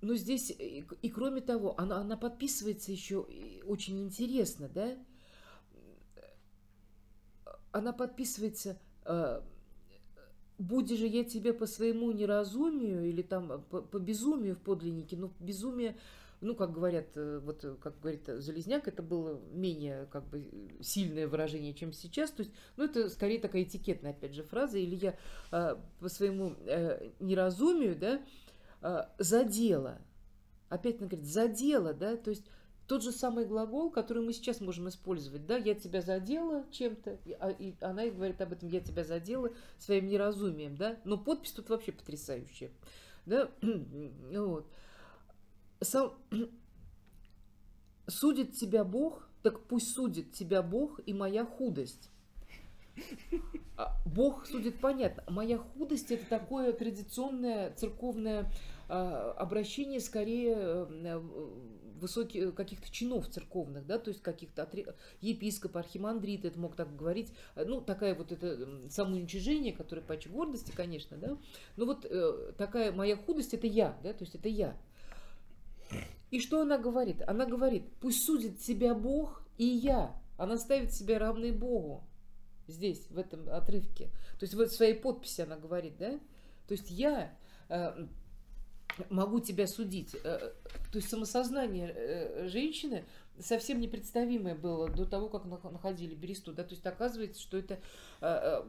Но здесь, и, и кроме того, она, она подписывается еще очень интересно, да? Она подписывается э, «Буди же я тебе по своему неразумию» или там по, по безумию в подлиннике, но безумие, ну, как говорят, э, вот э, как говорит Залезняк, это было менее как бы сильное выражение, чем сейчас, то есть, ну, это скорее такая этикетная, опять же, фраза, или я э, по своему э, неразумию, да, э, задела, опять она говорит, задела, да, то есть тот же самый глагол, который мы сейчас можем использовать, да, я тебя задела чем-то, и, а- и она и говорит об этом, я тебя задела своим неразумием, да, но подпись тут вообще потрясающая, да, вот. Сам... Судит тебя Бог, так пусть судит тебя Бог и моя худость. А, Бог судит понятно. Моя худость это такое традиционное церковное а, обращение скорее э, высоких каких-то чинов церковных, да, то есть каких-то отре- епископ, архимандрит, это мог так говорить, Э, ну, такая вот это самоуничижение, которое паче гордости, конечно, да, но вот э, такая моя худость это я, да, то есть это я. И что она говорит? Она говорит, пусть судит себя Бог и я. Она ставит себя равной Богу здесь, в этом отрывке. То есть вот в своей подписи она говорит, да? То есть я э, могу тебя судить. Э, то есть самосознание э, женщины совсем непредставимое было до того, как нах- находили Бересту. Да? То есть оказывается, что это, э, э,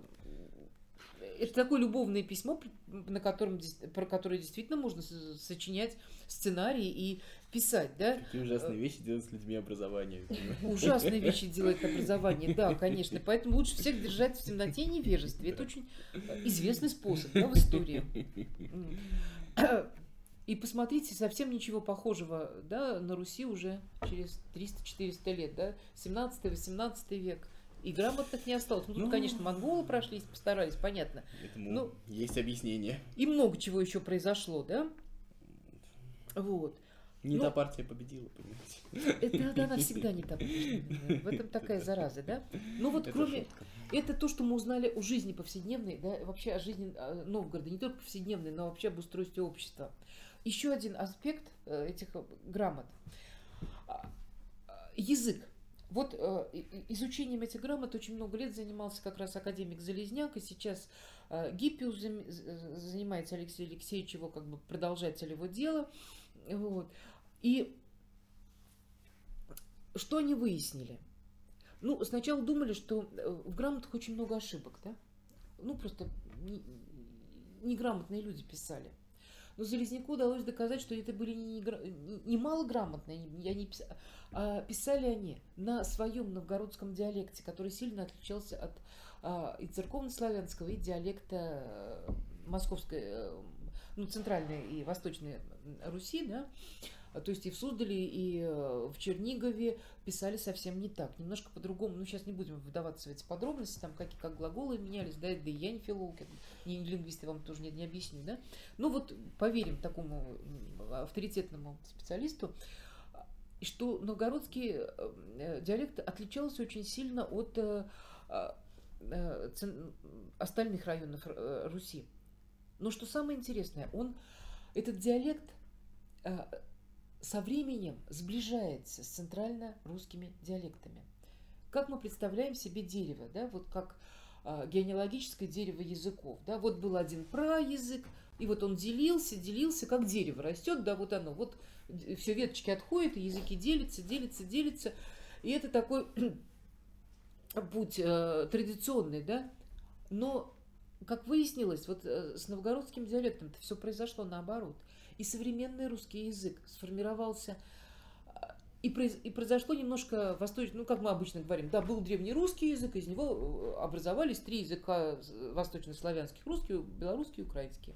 это такое любовное письмо, на котором, про которое действительно можно сочинять сценарий и писать. Да? Какие ужасные вещи делают с людьми образование. Ужасные вещи делает образование, да, конечно. Поэтому лучше всех держать в темноте и невежестве. Это очень э, известный способ да, в истории. И посмотрите, совсем ничего похожего да, на Руси уже через 300-400 лет, да, 17-18 век. И грамотных не осталось. Ну, тут, Ну. конечно, монголы прошлись, постарались, понятно. Этому Ну, есть объяснение. И много чего еще произошло, да? Вот. Не Ну, та партия победила, понимаете. Это да, она всегда не так. В этом такая зараза, да? Ну вот Это кроме... шутка. Это то, что мы узнали о жизни повседневной, да, вообще о жизни э, Новгорода, не только повседневной, но вообще об устройстве общества. Еще один аспект э, этих э, грамот. А, Язык. Вот э, изучением этих грамот очень много лет занимался как раз академик Залезняк, и сейчас э, Гиппиус занимается Алексей Алексеевич, его как бы продолжатель его дела. Вот. И что они выяснили? Ну, сначала думали, что э, в грамотах очень много ошибок, да? Ну, просто не- неграмотные люди писали. Но Залезняку удалось доказать, что это были не, не- малограмотные, пис- а писали они на своем новгородском диалекте, который сильно отличался от а, и церковнославянского, и диалекта э, московской, э, ну, центральной и восточной Руси, да, то есть и в Суздале, и э, в Чернигове писали совсем не так, немножко по-другому. Ну, сейчас не будем вдаваться в эти подробности, там как, как глаголы менялись, да, да и я не филолог, я не лингвист, я вам тоже не, не объясню, да. Ну вот поверим такому авторитетному специалисту, что новгородский э, диалект отличался очень сильно от э, э, э, цен- остальных районов э, Руси. Но что самое интересное, он, этот диалект э, со временем сближается с центрально-русскими диалектами. Как мы представляем себе дерево, да, вот как а, генеалогическое дерево языков, да, вот был один праязык, и вот он делился, делился, как дерево растет, да, вот оно, вот все веточки отходят, и языки делятся, делятся, делятся, и это такой путь э, традиционный, да, но, как выяснилось, вот э, с новгородским диалектом все произошло наоборот. И современный русский язык сформировался, а, и, произ- и произошло немножко восточно, ну, как мы обычно говорим, да, был древнерусский язык, из него э, образовались три языка э, восточнославянских, русский, белорусский украинский.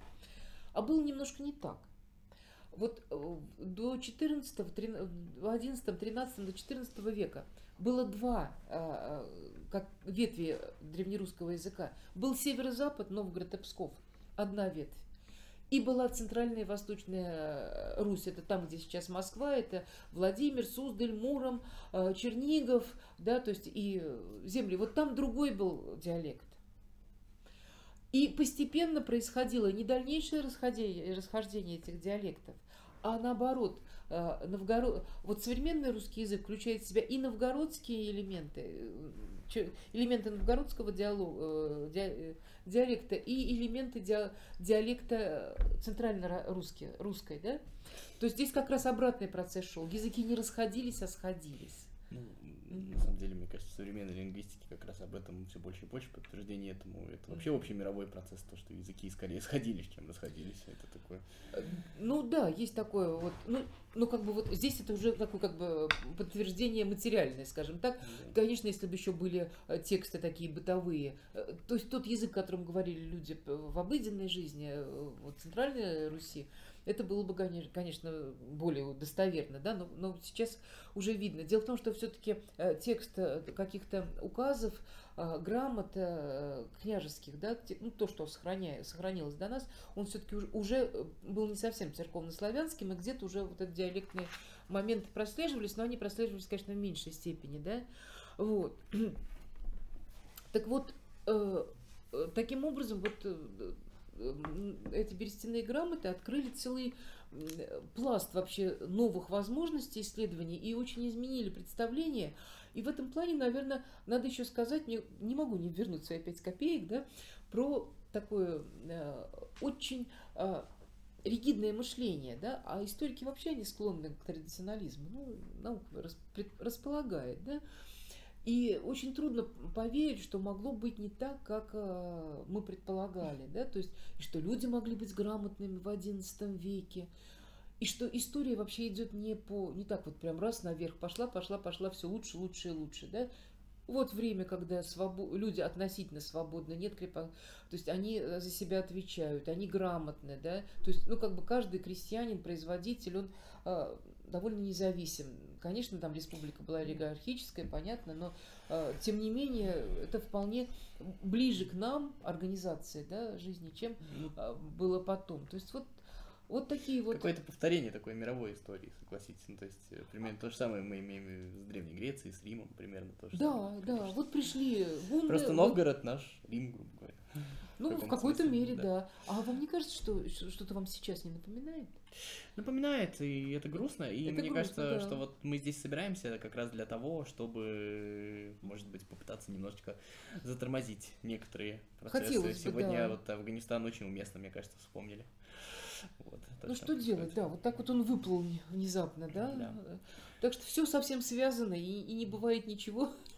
А было немножко не так. Вот э, до 14, 11, 13, до 14 века было два как ветви древнерусского языка. Был северо-запад, Новгород и Псков, одна ветвь. И была центральная и восточная э, Русь, это там, где сейчас Москва, это Владимир, Суздаль, Муром, э, Чернигов, да, то есть и э, земли. Вот там другой был диалект. И постепенно происходило не дальнейшее расходение, расхождение этих диалектов, а наоборот, э, новгород... вот современный русский язык включает в себя и новгородские элементы, э, элементы новгородского диалога, э, ди- диалекта и элементы диа- диалекта центрально-русской, русской, да? То есть здесь как раз обратный процесс шел. Языки не расходились, а сходились. На самом деле, мне кажется, в современной лингвистике как раз об этом все больше и больше подтверждение этому. Это вообще общий мировой процесс, то, что языки скорее сходились, чем расходились. Это такое. Ну да, есть такое вот, ну, ну как бы вот здесь это уже такое как бы подтверждение материальное, скажем так. Конечно, если бы еще были э, тексты такие бытовые, э, то есть тот язык, которым говорили люди в обыденной жизни, э, вот в Центральной Руси, это было бы, коне- конечно, более достоверно, да, но, но сейчас уже видно. Дело в том, что все-таки текст э, каких-то указов, э, грамот э, княжеских, да, ну, то, что сохраня- сохранилось до нас, он все-таки уже э, был не совсем церковнославянским, и где-то уже вот этот диалектные моменты прослеживались, но они прослеживались, конечно, в меньшей степени, да. Вот. Так вот, э, э, таким образом, вот э, э, эти берестяные грамоты открыли целый пласт вообще новых возможностей исследований и очень изменили представление. И в этом плане, наверное, надо еще сказать, мне не могу не вернуть свои пять копеек, да, про такое э, очень э, ригидное мышление, да, а историки вообще они склонны к традиционализму, ну, наука располагает, да, и очень трудно поверить, что могло быть не так, как э, мы предполагали, да, то есть, что люди могли быть грамотными в XI веке, и что история вообще идет не по, не так вот прям раз наверх пошла, пошла, пошла, все лучше, лучше и лучше, да. Вот время, когда свобо- люди относительно свободны, нет крепа, то есть они э, за себя отвечают, они грамотны, да, то есть, ну, как бы каждый крестьянин, производитель, он э, довольно независим. Конечно, там республика была олигархическая, понятно, но э, тем не менее это вполне ближе к нам организации, да, жизни, чем Ну, э, было потом. То есть вот вот такие вот. Какое-то повторение такой мировой истории, согласитесь. Ну, то есть, э, примерно то же самое мы имеем с Древней Грецией, с Римом, примерно то же Да, самое. да, конечно. вот пришли гунны. Просто вот- Новгород наш Рим, грубо говоря. Ну, в каком-то какой-то мере, да. да. А вам не кажется, что- что-то вам сейчас не напоминает? Напоминает, и это грустно. И Это мне грустно, кажется, да. что вот мы здесь собираемся как раз для того, чтобы, может быть, попытаться немножечко затормозить некоторые процессы. Хотелось бы, Сегодня да. вот Афганистан очень уместно, мне кажется, вспомнили. Вот, Ну что происходит. делать, да, вот так вот он выплыл внезапно, да. Да. Так что все совсем связано, и, и не бывает ничего,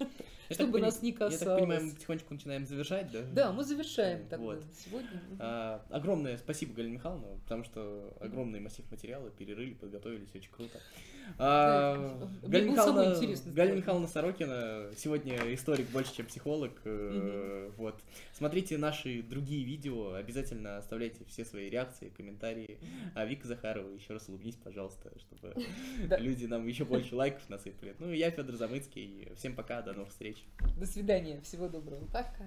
Я чтобы нас пони- не Я так касалось. понимаю, мы потихонечку начинаем завершать, да? Да, мы завершаем тогда Вот. сегодня. А, огромное спасибо, Галина Михайловна, потому что огромный массив материала перерыли, подготовились, очень круто. А, Галина, Михайловна, Галина Сорокина сегодня историк больше, чем психолог. э, Вот. Смотрите наши другие видео, обязательно оставляйте все свои реакции, комментарии. А Вика Захарова, еще раз улыбнись, пожалуйста, чтобы люди нам еще больше лайков насыпали. Ну, и я Федор Замыцкий. Всем пока, до новых встреч. До свидания, всего доброго. Пока.